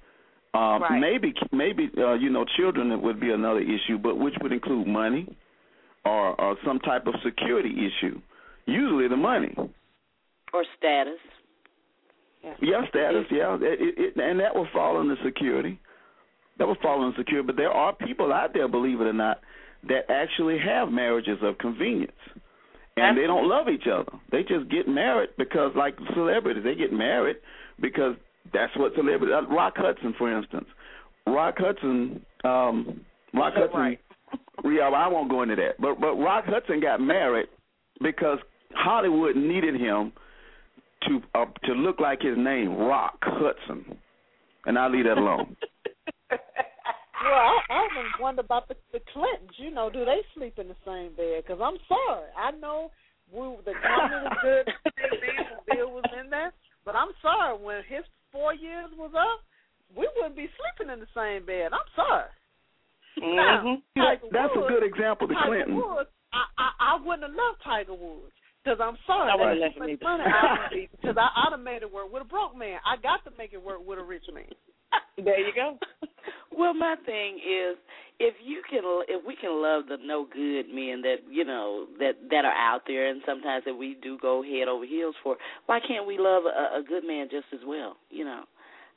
Um, right. Maybe, maybe uh, you know, children would be another issue, but which would include money or, or some type of security issue. Usually the money or status. Yeah, yeah status. Yeah, it, it, and that will fall under security that was following secure. But there are people out there, believe it or not, that actually have marriages of convenience. And they don't love each other. They just get married because, like celebrities, they get married because that's what celebrities. Uh, Rock Hudson, for instance. Rock Hudson. Um, Rock Hudson. Right. yeah, I won't go into that. But but Rock Hudson got married because Hollywood needed him to uh, to look like his name, Rock Hudson. And I'll leave that alone. well, I, I often wonder about the, the Clintons. You know, do they sleep in the same bed? Because I'm sorry, I know we, the comment was good. Bill was in there, but I'm sorry when his four years was up, we wouldn't be sleeping in the same bed. I'm sorry. Mm-hmm. Now, That's Woods, a good example, the Tiger Clinton. Woods, I, I I wouldn't have loved Tiger Woods. Because I'm sorry, I wouldn't that's him too much either. money Because I, I'd have made it work with a broke man. I got to make it work with a rich man. There you go. Well, my thing is, if you can, if we can love the no good men that you know that that are out there, and sometimes that we do go head over heels for, why can't we love a, a good man just as well? You know,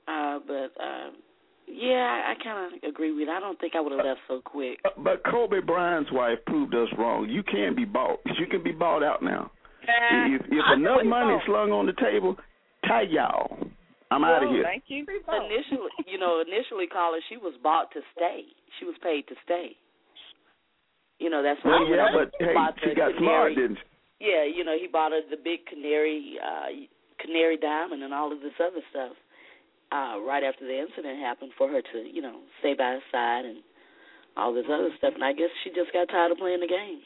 uh, but uh, yeah, I, I kind of agree with. It. I don't think I would have left so quick. But Kobe Bryant's wife proved us wrong. You can be bought. You can be bought out now. If, if enough money bought. slung on the table, tie y'all. I'm out of Well, here. Thank you. Initially, you know, initially, caller, she was bought to stay. She was paid to stay. You know, that's Well, why yeah, but hey, she got canary, smart, didn't she? Yeah, you know, he bought her the big canary, uh, canary diamond, and all of this other stuff. Uh, right after the incident happened, for her to, you know, stay by his side and all this other stuff. And I guess she just got tired of playing the games.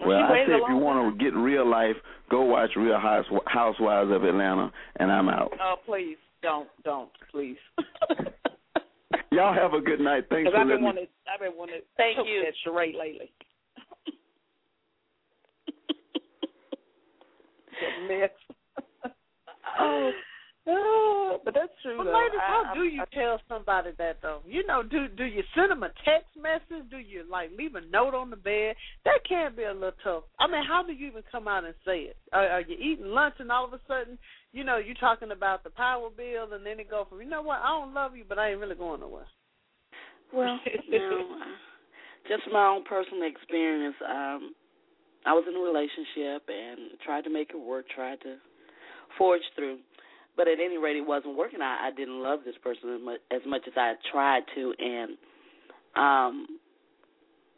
Well, She I say if you want to get real life, go watch Real House, Housewives of Atlanta, and I'm out. Oh, please don't, don't, please. Y'all have a good night. Thanks for I've been wanting, I've been wanting to Thank you. that charade lately. that mess. Oh. Oh, but that's true. But though. ladies, how I- do you I- tell somebody that though? You know, do do you send them a text message? Do you like leave a note on the bed? That can be a little tough. I mean, how do you even come out and say it? Are, are you eating lunch and all of a sudden, you know, you're talking about the power bill, and then it go from, you know what, I don't love you, but I ain't really going nowhere. Well, no, uh, just my own personal experience. Um, I was in a relationship and tried to make it work, tried to forge through, but at any rate, it wasn't working. I, I didn't love this person as much as, much as I tried to, and um,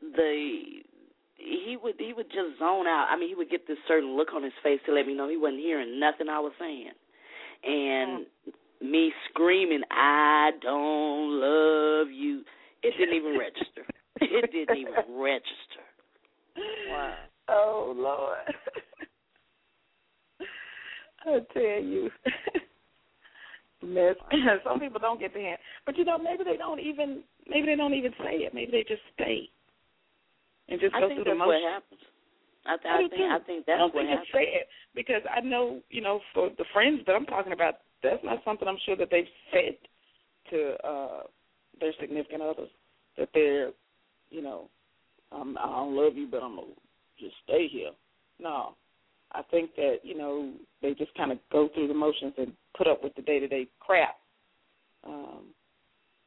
the he would he would just zone out. I mean, he would get this certain look on his face to let me know he wasn't hearing nothing I was saying, and me screaming, "I don't love you." It didn't even register. It didn't even register. Wow. Oh Lord. I tell you. Mess. Some people don't get the hand. But you know, maybe they don't even maybe they don't even say it. Maybe they just stay. And just I go through the what motions. happens. I, th- I I think too. I think that's I don't what think happens. it's fair because I know, you know, for the friends that I'm talking about, that's not something I'm sure that they've said to uh their significant others that they're, you know, um, I don't love you, but I'm gonna just stay here. No, I think that you know they just kind of go through the motions and put up with the day to day crap, um,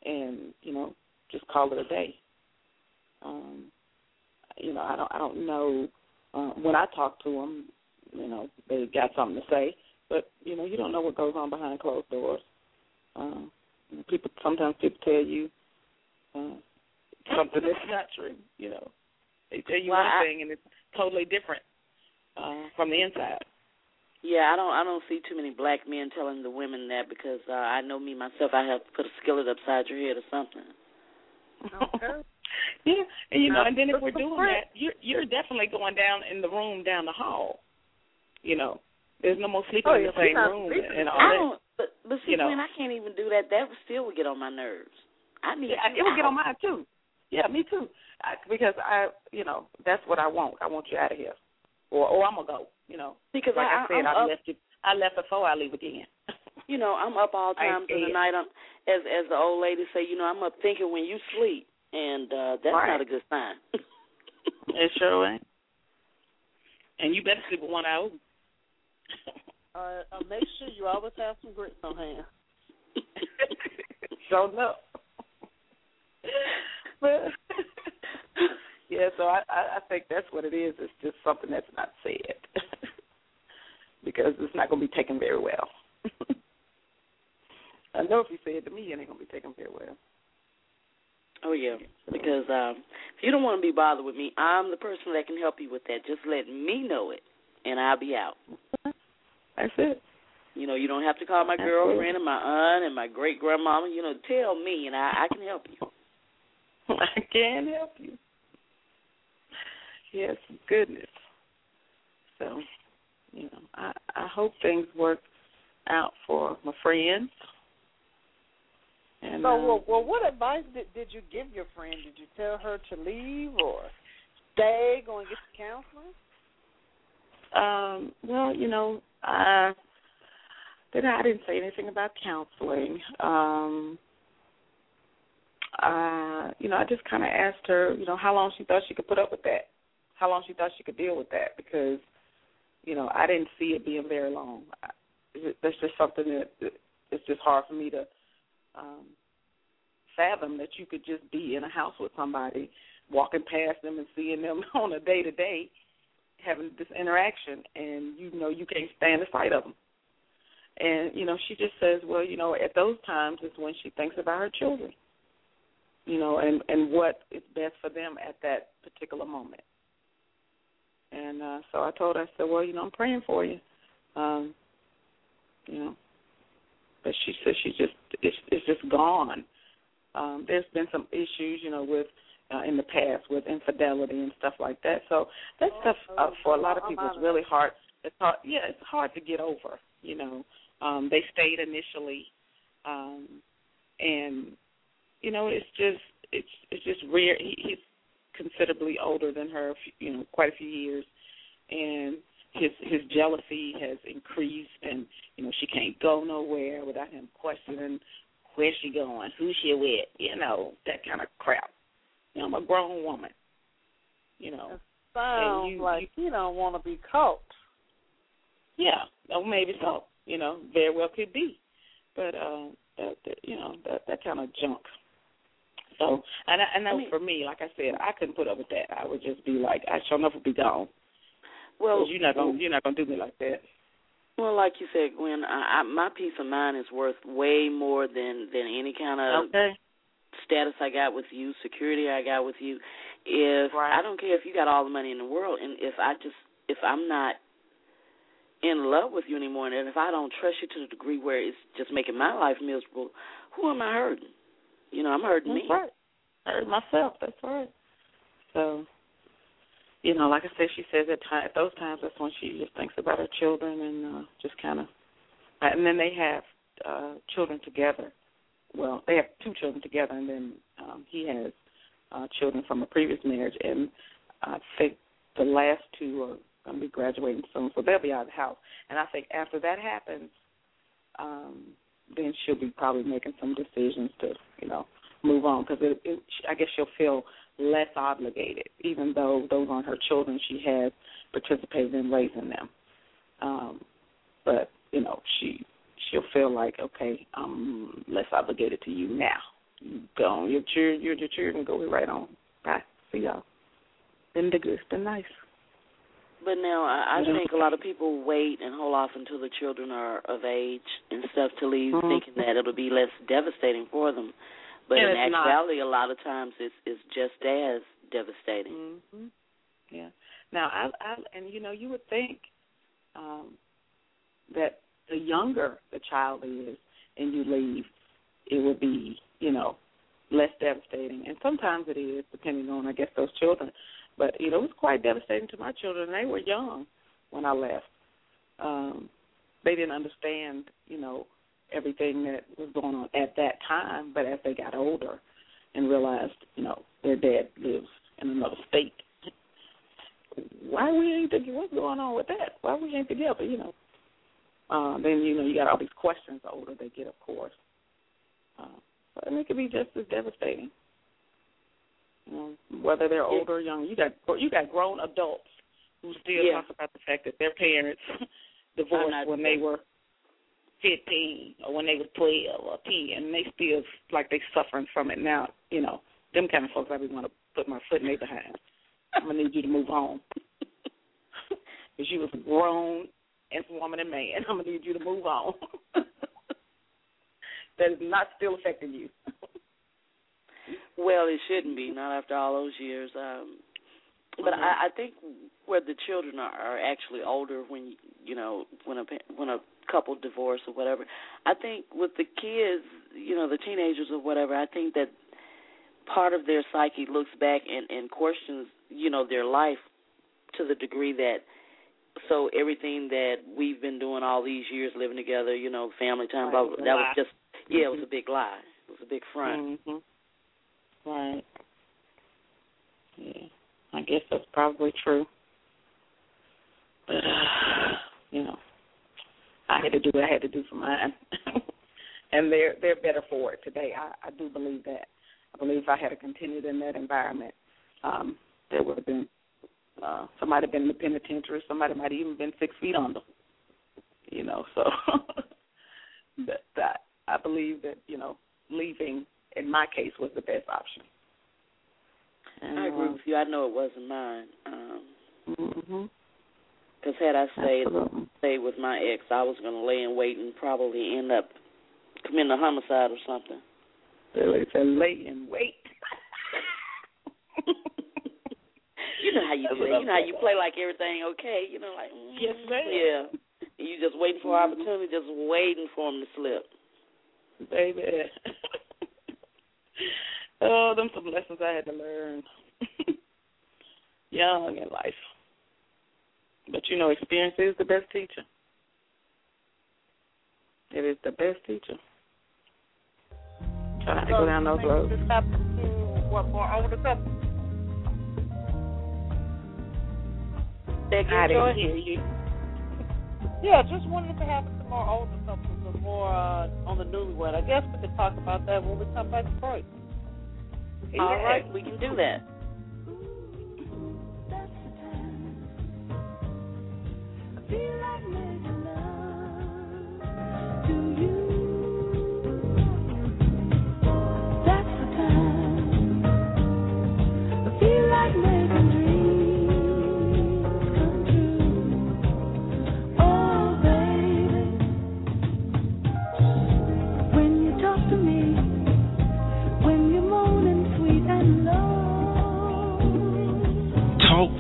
and you know just call it a day. Um, you know, I don't I don't know uh, when I talk to them, you know, they got something to say, but you know, you don't know what goes on behind closed doors. Um, people sometimes people tell you uh, something that's not true. You know, they tell you Well, one I- thing and it's totally different uh, from the inside. Yeah, I don't I don't see too many black men telling the women that because uh, I know me myself. I have to put a skillet upside your head or something. Okay. yeah, and you know, and then if we're doing that, you're you're definitely going down in the room down the hall. You know, there's no more sleeping Oh, in the same room sleeping. and all I that. don't. But but see, you know. Gwen, I can't even do that. That still would get on my nerves. I need. Yeah, it would get on mine too. Yeah, me too. I, because I, you know, that's what I want. I want you out of here, or or I'm gonna go. You know, because like I, I said, I'm I up, left you. I left before I leave again. You know, I'm up all times of the night. I'm as as the old lady say. You know, I'm up thinking when you sleep, and uh that's Right. not a good sign. it sure ain't. And you better sleep with one open. Uh, uh, make sure you always have some grits on hand. so no. but yeah, so I, I think that's what it is. It's just something that's not said because it's not going to be taken very well. I know if you say it to me, it ain't going to be taken very well. Oh yeah, because um, if you don't want to be bothered with me, I'm the person that can help you with that. Just let me know it, and I'll be out. That's it. You know, you don't have to call my That's girlfriend and my aunt and my great grandmama. You know, tell me, and I, I can help you. I can help you. Yes, goodness. So, you know, I I hope things work out for my friends. And So, uh, well, well, what advice did did you give your friend? Did you tell her to leave or stay, go and get some counseling? Um, well, you know, I then I didn't say anything about counseling. Um uh, you know, I just kind of asked her, you know, how long she thought she could put up with that, how long she thought she could deal with that, because, you know, I didn't see it being very long. I, that's just something that it's just hard for me to um fathom that you could just be in a house with somebody, walking past them and seeing them on a day to day, having this interaction, and you know you can't stand the sight of them. And you know, she just says, well, you know, at those times is when she thinks about her children, you know, and and what is best for them at that particular moment. And uh so I told her, I said, well, you know, I'm praying for you, um, you know, but she said she just it's it's just gone. Um, there's been some issues, you know, with uh, in the past with infidelity and stuff like that. So that stuff uh, for a lot of people is really hard. It's hard. Yeah, it's hard to get over. You know, um, they stayed initially, um, and you know, it's just it's it's just rare. He, he's considerably older than her, you know, quite a few years, and his his jealousy has increased, and you know, she can't go nowhere without him questioning where's she going, who's she with, you know, that kind of crap. You know, I'm a grown woman, you know. Sounds you- like you don't want to be caught. Yeah, oh, maybe so. You know, very well could be, but uh, that, that you know that that kind of junk. So, and I, I know I mean- for me, like I said, I couldn't put up with that. I would just be like, I sure enough would be gone. Well, you're not gonna you're not gonna do me like that. Well, like you said, Gwen, I, I, my peace of mind is worth way more than than any kind of Okay. status I got with you, security I got with you. If Right. I don't care if you got all the money in the world, and if I just if I'm not in love with you anymore, and if I don't trust you to the degree where it's just making my life miserable, who am I hurting? You know, I'm hurting me. That's me. right. I heard myself. That's right. So, you know, like I said, she says at, time, at those times that's when she just thinks about her children and uh, just kind of, and then they have uh children together. Well, they have two children together, and then um he has uh children from a previous marriage, and I think the last two are going to be graduating soon, so they'll be out of the house. And I think after that happens, um then she'll be probably making some decisions to, you know, move on because it, it, I guess she'll feel less obligated, even though those aren't her children. She has participated in raising them, um, but you know, she she'll feel like, okay, I'm less obligated to you now. You go on your children, your children, go right on. Bye. See y'all. Been the good. Been nice. But now I, I think a lot of people wait and hold off until the children are of age and stuff to leave, Mhm. thinking that it'll be less devastating for them. But And in it's not. actuality, a lot of times it's it's just as devastating. Mm-hmm. Yeah. Now, I, I and you know, you would think um, that the younger the child is, and you leave, it would be, you know, less devastating. And sometimes it is, depending on, I guess, those children. But you know, it was quite devastating to my children. They were young when I left. Um, they didn't understand, you know, everything that was going on at that time. But as they got older, and realized, you know, their dad lives in another state. Why we ain't together? What's going on with that? Why we ain't together? You know. Uh, then you know you got all these questions the older they get, of course. Uh, and it could be just as devastating. You know, whether they're older or young, you got you got grown adults who still Yeah. talk about the fact that their parents divorced when they were fifteen or when they were twelve or ten, and they still like they suffering from it now. You know, them kind of folks I be want to put my foot in their behind. I'm gonna need you to move on because you was a grown as a woman and man. I'm gonna need you to move on. that is not still affecting you. Well, it shouldn't be, not after all those years. Um, but Mhm. I, I think where the children are, are actually older when you know when a when a couple divorce or whatever. I think with the kids, you know, the teenagers or whatever. I think that part of their psyche looks back and, and questions, you know, their life to the degree that so everything that we've been doing all these years living together, you know, family time, blah, blah, Right, that was just yeah, it was a big lie. It was a big front. hmm Right. Yeah, I guess that's probably true. But uh, you know, I had to do what I had to do for mine, and they're they're better for it today. I, I do believe that. I believe if I had continued in that environment, um, there would have been uh, somebody been in the penitentiary. Somebody might have even been six feet under. You know, so that, that I believe that you know leaving in my case was the best option. And, I agree with you. I know it wasn't mine. Um, hmm Because had I stayed Absolutely. stayed with my ex, I was going to lay in wait and probably end up committing a homicide or something. They said lay and wait. You know how you do that. You know how you play like everything okay. You know, like mm, Yes, ma'am. Yeah. You just waiting for an opportunity, just waiting for him to slip. Baby. oh, them some lessons I had to learn. Young in life. But you know, experience is the best teacher. It is the best teacher. Try to go down those roads. This happened to what more older couple? That I didn't hear you. Yeah, just if it happens to more older couples or more uh, on the newlywed. I guess we could talk about that when we come back to break. All right, we can do that.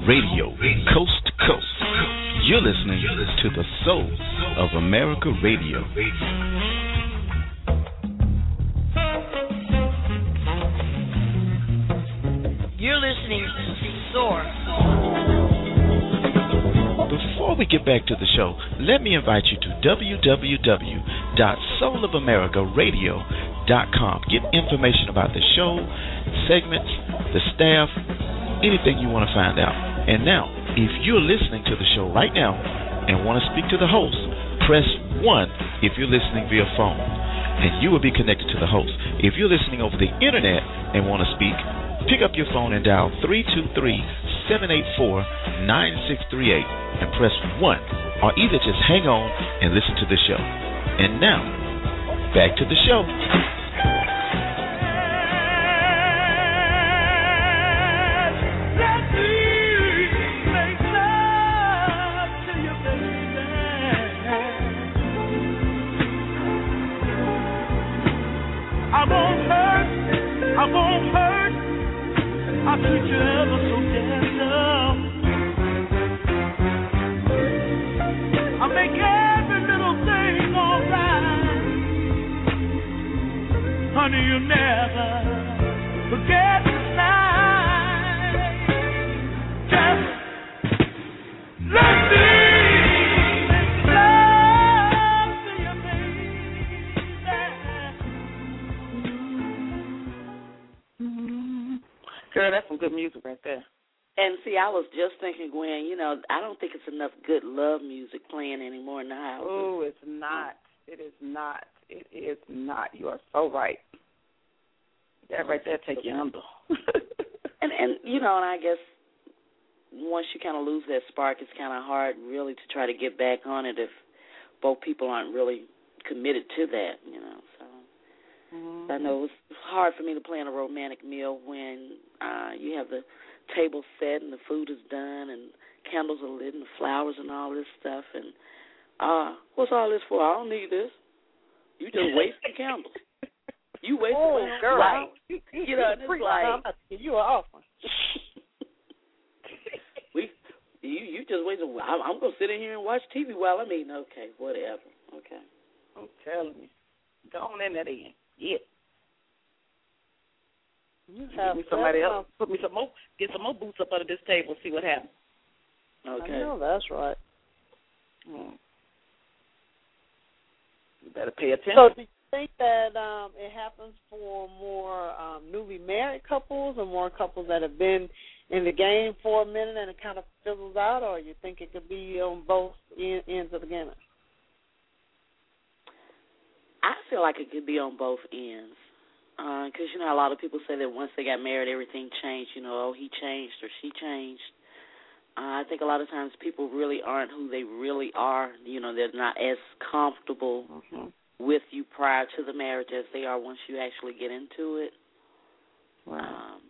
Radio, coast to coast. You're listening to the Soul of America Radio. You're listening to Soar. Before we get back to the show, let me invite you to www.soulofamericaradio.com. Get information about the show, segments, the staff, anything you want to find out. And now, if you're listening to the show right now and want to speak to the host, press 1 if you're listening via phone, and you will be connected to the host. If you're listening over the internet and want to speak, pick up your phone and dial 323-784-9638 and press 1 or either just hang on and listen to the show. And now, back to the show. Honey, you never forget right there. And see, I was just thinking, Gwen. You know, I don't think it's enough good love music playing anymore in the house. Oh, it's not. It is not. It is not. You are so right. That right there take you under. and and you know, and I guess once you kind of lose that spark, it's kind of hard really to try to get back on it if both people aren't really committed to that. You know. Mm-hmm. I know it's hard for me to plan a romantic meal when uh you have the table set and the food is done and candles are lit and the flowers and all this stuff and uh what's all this for? I don't need this. You just wasting candles. You wasting Oh, candles. girl. Right. You know, and it's Freak, like I'm about to give you an offer. we you you just wasting I'm, I'm gonna sit in here and watch TV while I'm eating. Okay, whatever. Okay. I'm telling you. Go on in that end. Yeah. You Give me somebody else. Put me some more. Get some more boots up under this table. See what happens. Okay. I know that's right. Mm. You better pay attention. So, do you think that um, it happens for more um, newly married couples or more couples that have been in the game for a minute and it kind of fizzles out, or you think it could be on both ends of the gamut? I feel like it could be on both ends. Because, you know, a lot of people say that once they got married, everything changed. You know, oh, he changed or she changed. Uh, I think a lot of times people really aren't who they really are. You know, they're not as comfortable Mhm. with you prior to the marriage as they are once you actually get into it. Right. Um,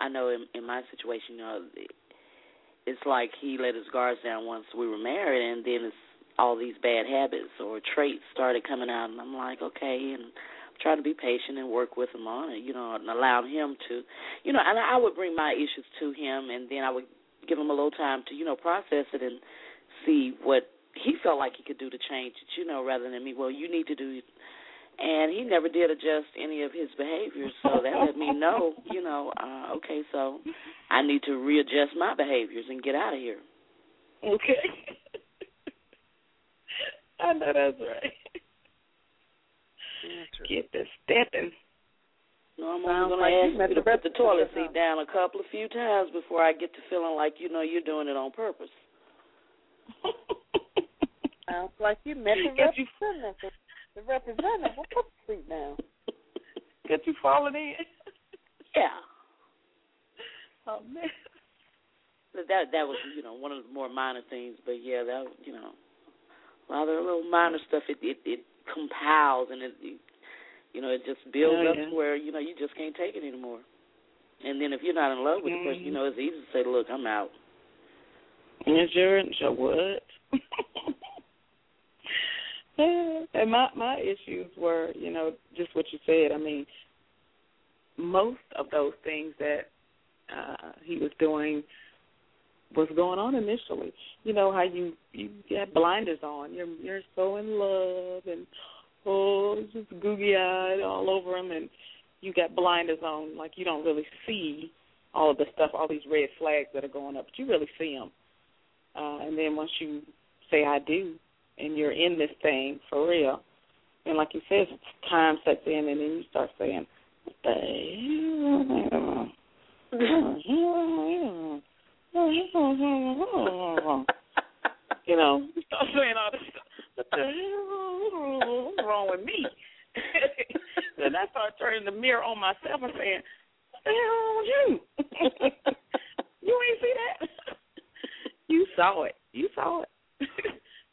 I know in, in my situation, you know, it's like he let his guards down once we were married, and then it's all these bad habits or traits started coming out, and I'm like, okay, and trying to be patient and work with him on it, you know, and allow him to, you know, and I would bring my issues to him, and then I would give him a little time to, you know, process it and see what he felt like he could do to change it, you know, rather than me, well, you need to do and he never did adjust any of his behaviors so that let me know you know uh okay so i need to readjust my behaviors and get out of here Okay. I know that's right. Get the stepping. no i'm Sounds only like going you to met ask you the to put the toilet seat down a couple of few times before i get to feeling like you know you're doing it on purpose Sounds like you met the Get you- representative. The representative will put the seat down. Get you falling in. yeah Oh man. That that was you know one of the more minor things but yeah that you know a of the little minor stuff it it, it compiles and it, it you know it just builds Oh, up yeah. to where you know you just can't take it anymore and then if you're not in love with the person you Mhm. know it's easy to say look i'm out your your what? and my my issues were, you know, just what you said. I mean, most of those things that uh he was doing was going on initially. You know how you you got blinders on. You're you're so in love and oh, it's just googie eyed all over him, and you got blinders on, like you don't really see all of the stuff, all these red flags that are going up, but you really see them. Uh, and then once you say I do, and you're in this thing for real, and like you said, time sets in, and then you start saying, "What the hell?" you know, you start saying all this stuff. What the hell is wrong with me? then I start turning the mirror on myself and saying, What the hell wrong with you? you ain't see that? you saw it. You saw it.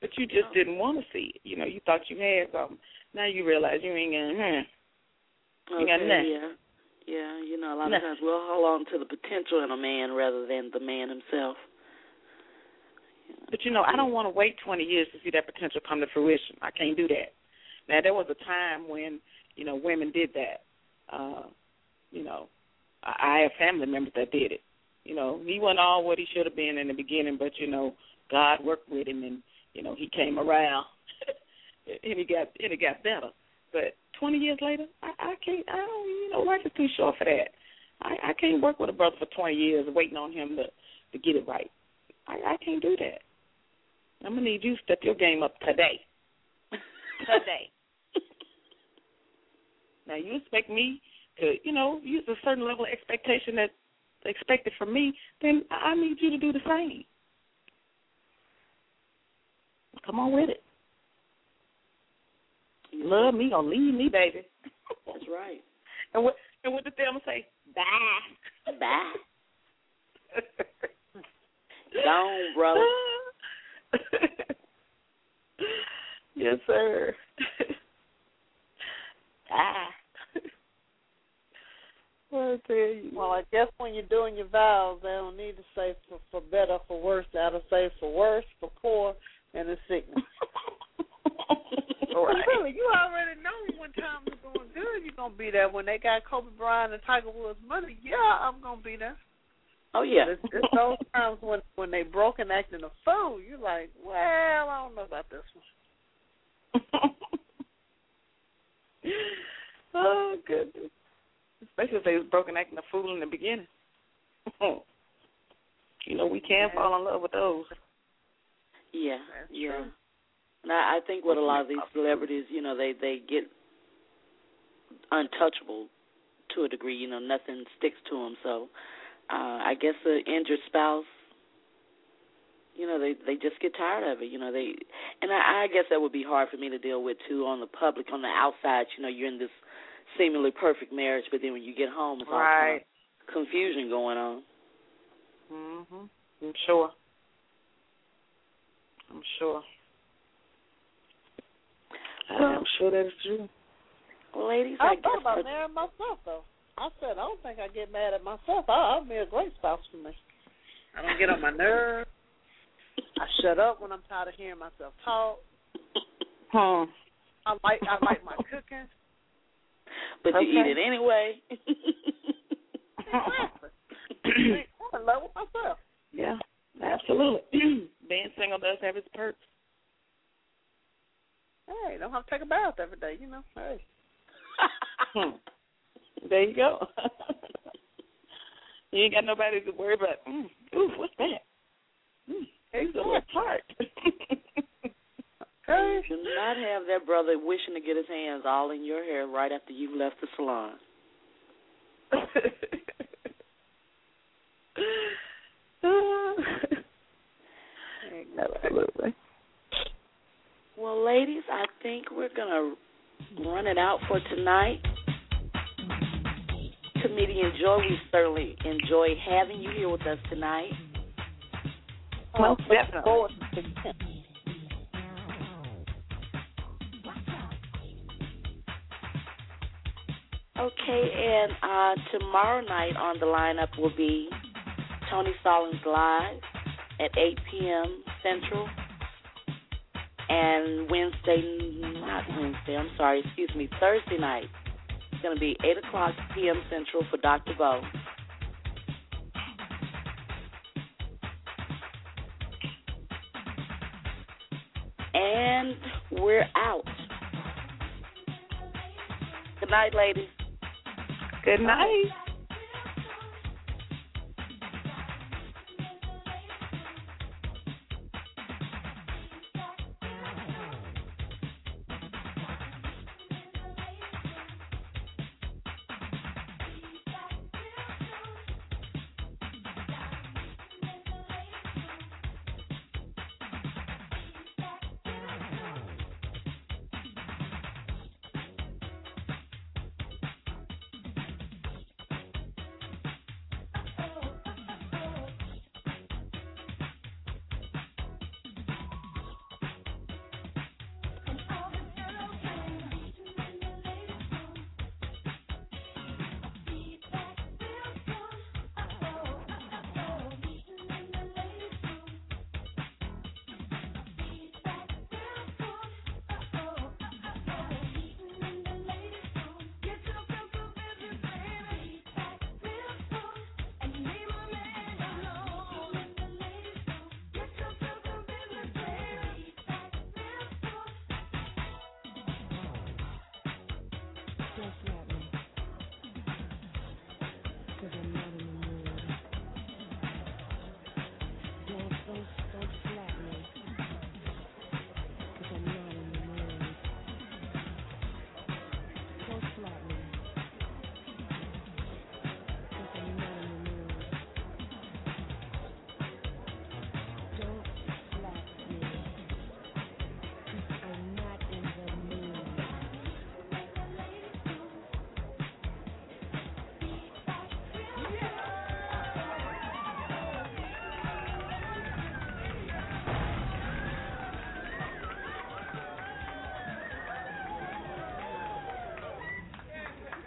but you just didn't want to see it. You know, you thought you had something. Now you realize you ain't got hmm. You got nothing. yeah yeah you know a lot of times we'll hold on to the potential in a man rather than the man himself But you know, I don't want to wait 20 years to see that potential come to fruition. I can't do that. Now, there was a time when you know women did that. Uh, you know, I, have family members that did it. You know, he wasn't all what he should have been in the beginning, but you know, God worked with him, and you know, he came around, and he got and it got better. But 20 years later, I, I can't. I don't. You know, life is too short for that. I, I can't work with a brother for 20 years waiting on him to to get it right. I, I can't do that. I'm gonna need you to step your game up today. today. now you expect me to, you know, use a certain level of expectation that expected from me, then I need you to do the same. Come on with it. You love me or leave me, baby. That's right. And what and what did Thelma say? Bye. Bye. Gone, bro. yes, sir. ah. I tell you. Well, I guess when you're doing your vows, they don't need to say for, for better, for worse. They ought to say for worse, for poor, and in sickness. Right. Really, you already know when times are going good, you're gonna be there. When they got Kobe Bryant and Tiger Woods money, yeah, I'm gonna be there. Oh yeah. It's, it's those times when when they broke and acting a fool. You're like, well, I don't know about this one. oh goodness. Especially if they was broken acting a fool in the beginning. you know, we can Yeah. fall in love with those. Yeah, That's yeah. true. And I, I think what a lot of these celebrities, you know, they they get untouchable to a degree. You know, nothing sticks to them. So, uh I guess the injured spouse, you know, they they just get tired of it. You know, they and I, I guess that would be hard for me to deal with too on the public, on the outside. You know, you're in this seemingly perfect marriage, but then when you get home, it's all kind of confusion going on. Mm Mhm. I'm sure. I'm sure. I'm sure that's true. Ladies, I, I thought about that's- marrying myself though. I said I don't think I get mad at myself. I, I'll be a great spouse for me. I don't get on my nerves. I shut up when I'm tired of hearing myself talk. Hmm. I like I like my cooking. but you eat it anyway. Exactly. I'm in love with myself. Yeah, absolutely. Being single does have its perks. Hey, don't have to take a bath every day, you know. Hey. Hmm. There you go. you ain't got nobody to worry about. Mm, ooh, what's that? Mm, he's a little tart. You should not have that brother wishing to get his hands all in your hair right after you've left the salon. Absolutely. Well, ladies, I think we're going to run it out for tonight. Comedian Joy, we certainly enjoy having you here with us tonight. Most Looking definitely. forward to it. Okay, and uh, tomorrow night on the lineup will be Tony Stallings Live at 8 p.m. Central. And Wednesday, not Wednesday, I'm sorry, excuse me, Thursday night. It's going to be 8 o'clock p.m. Central for Dr. Bo. And we're out. Good night, ladies. Good night.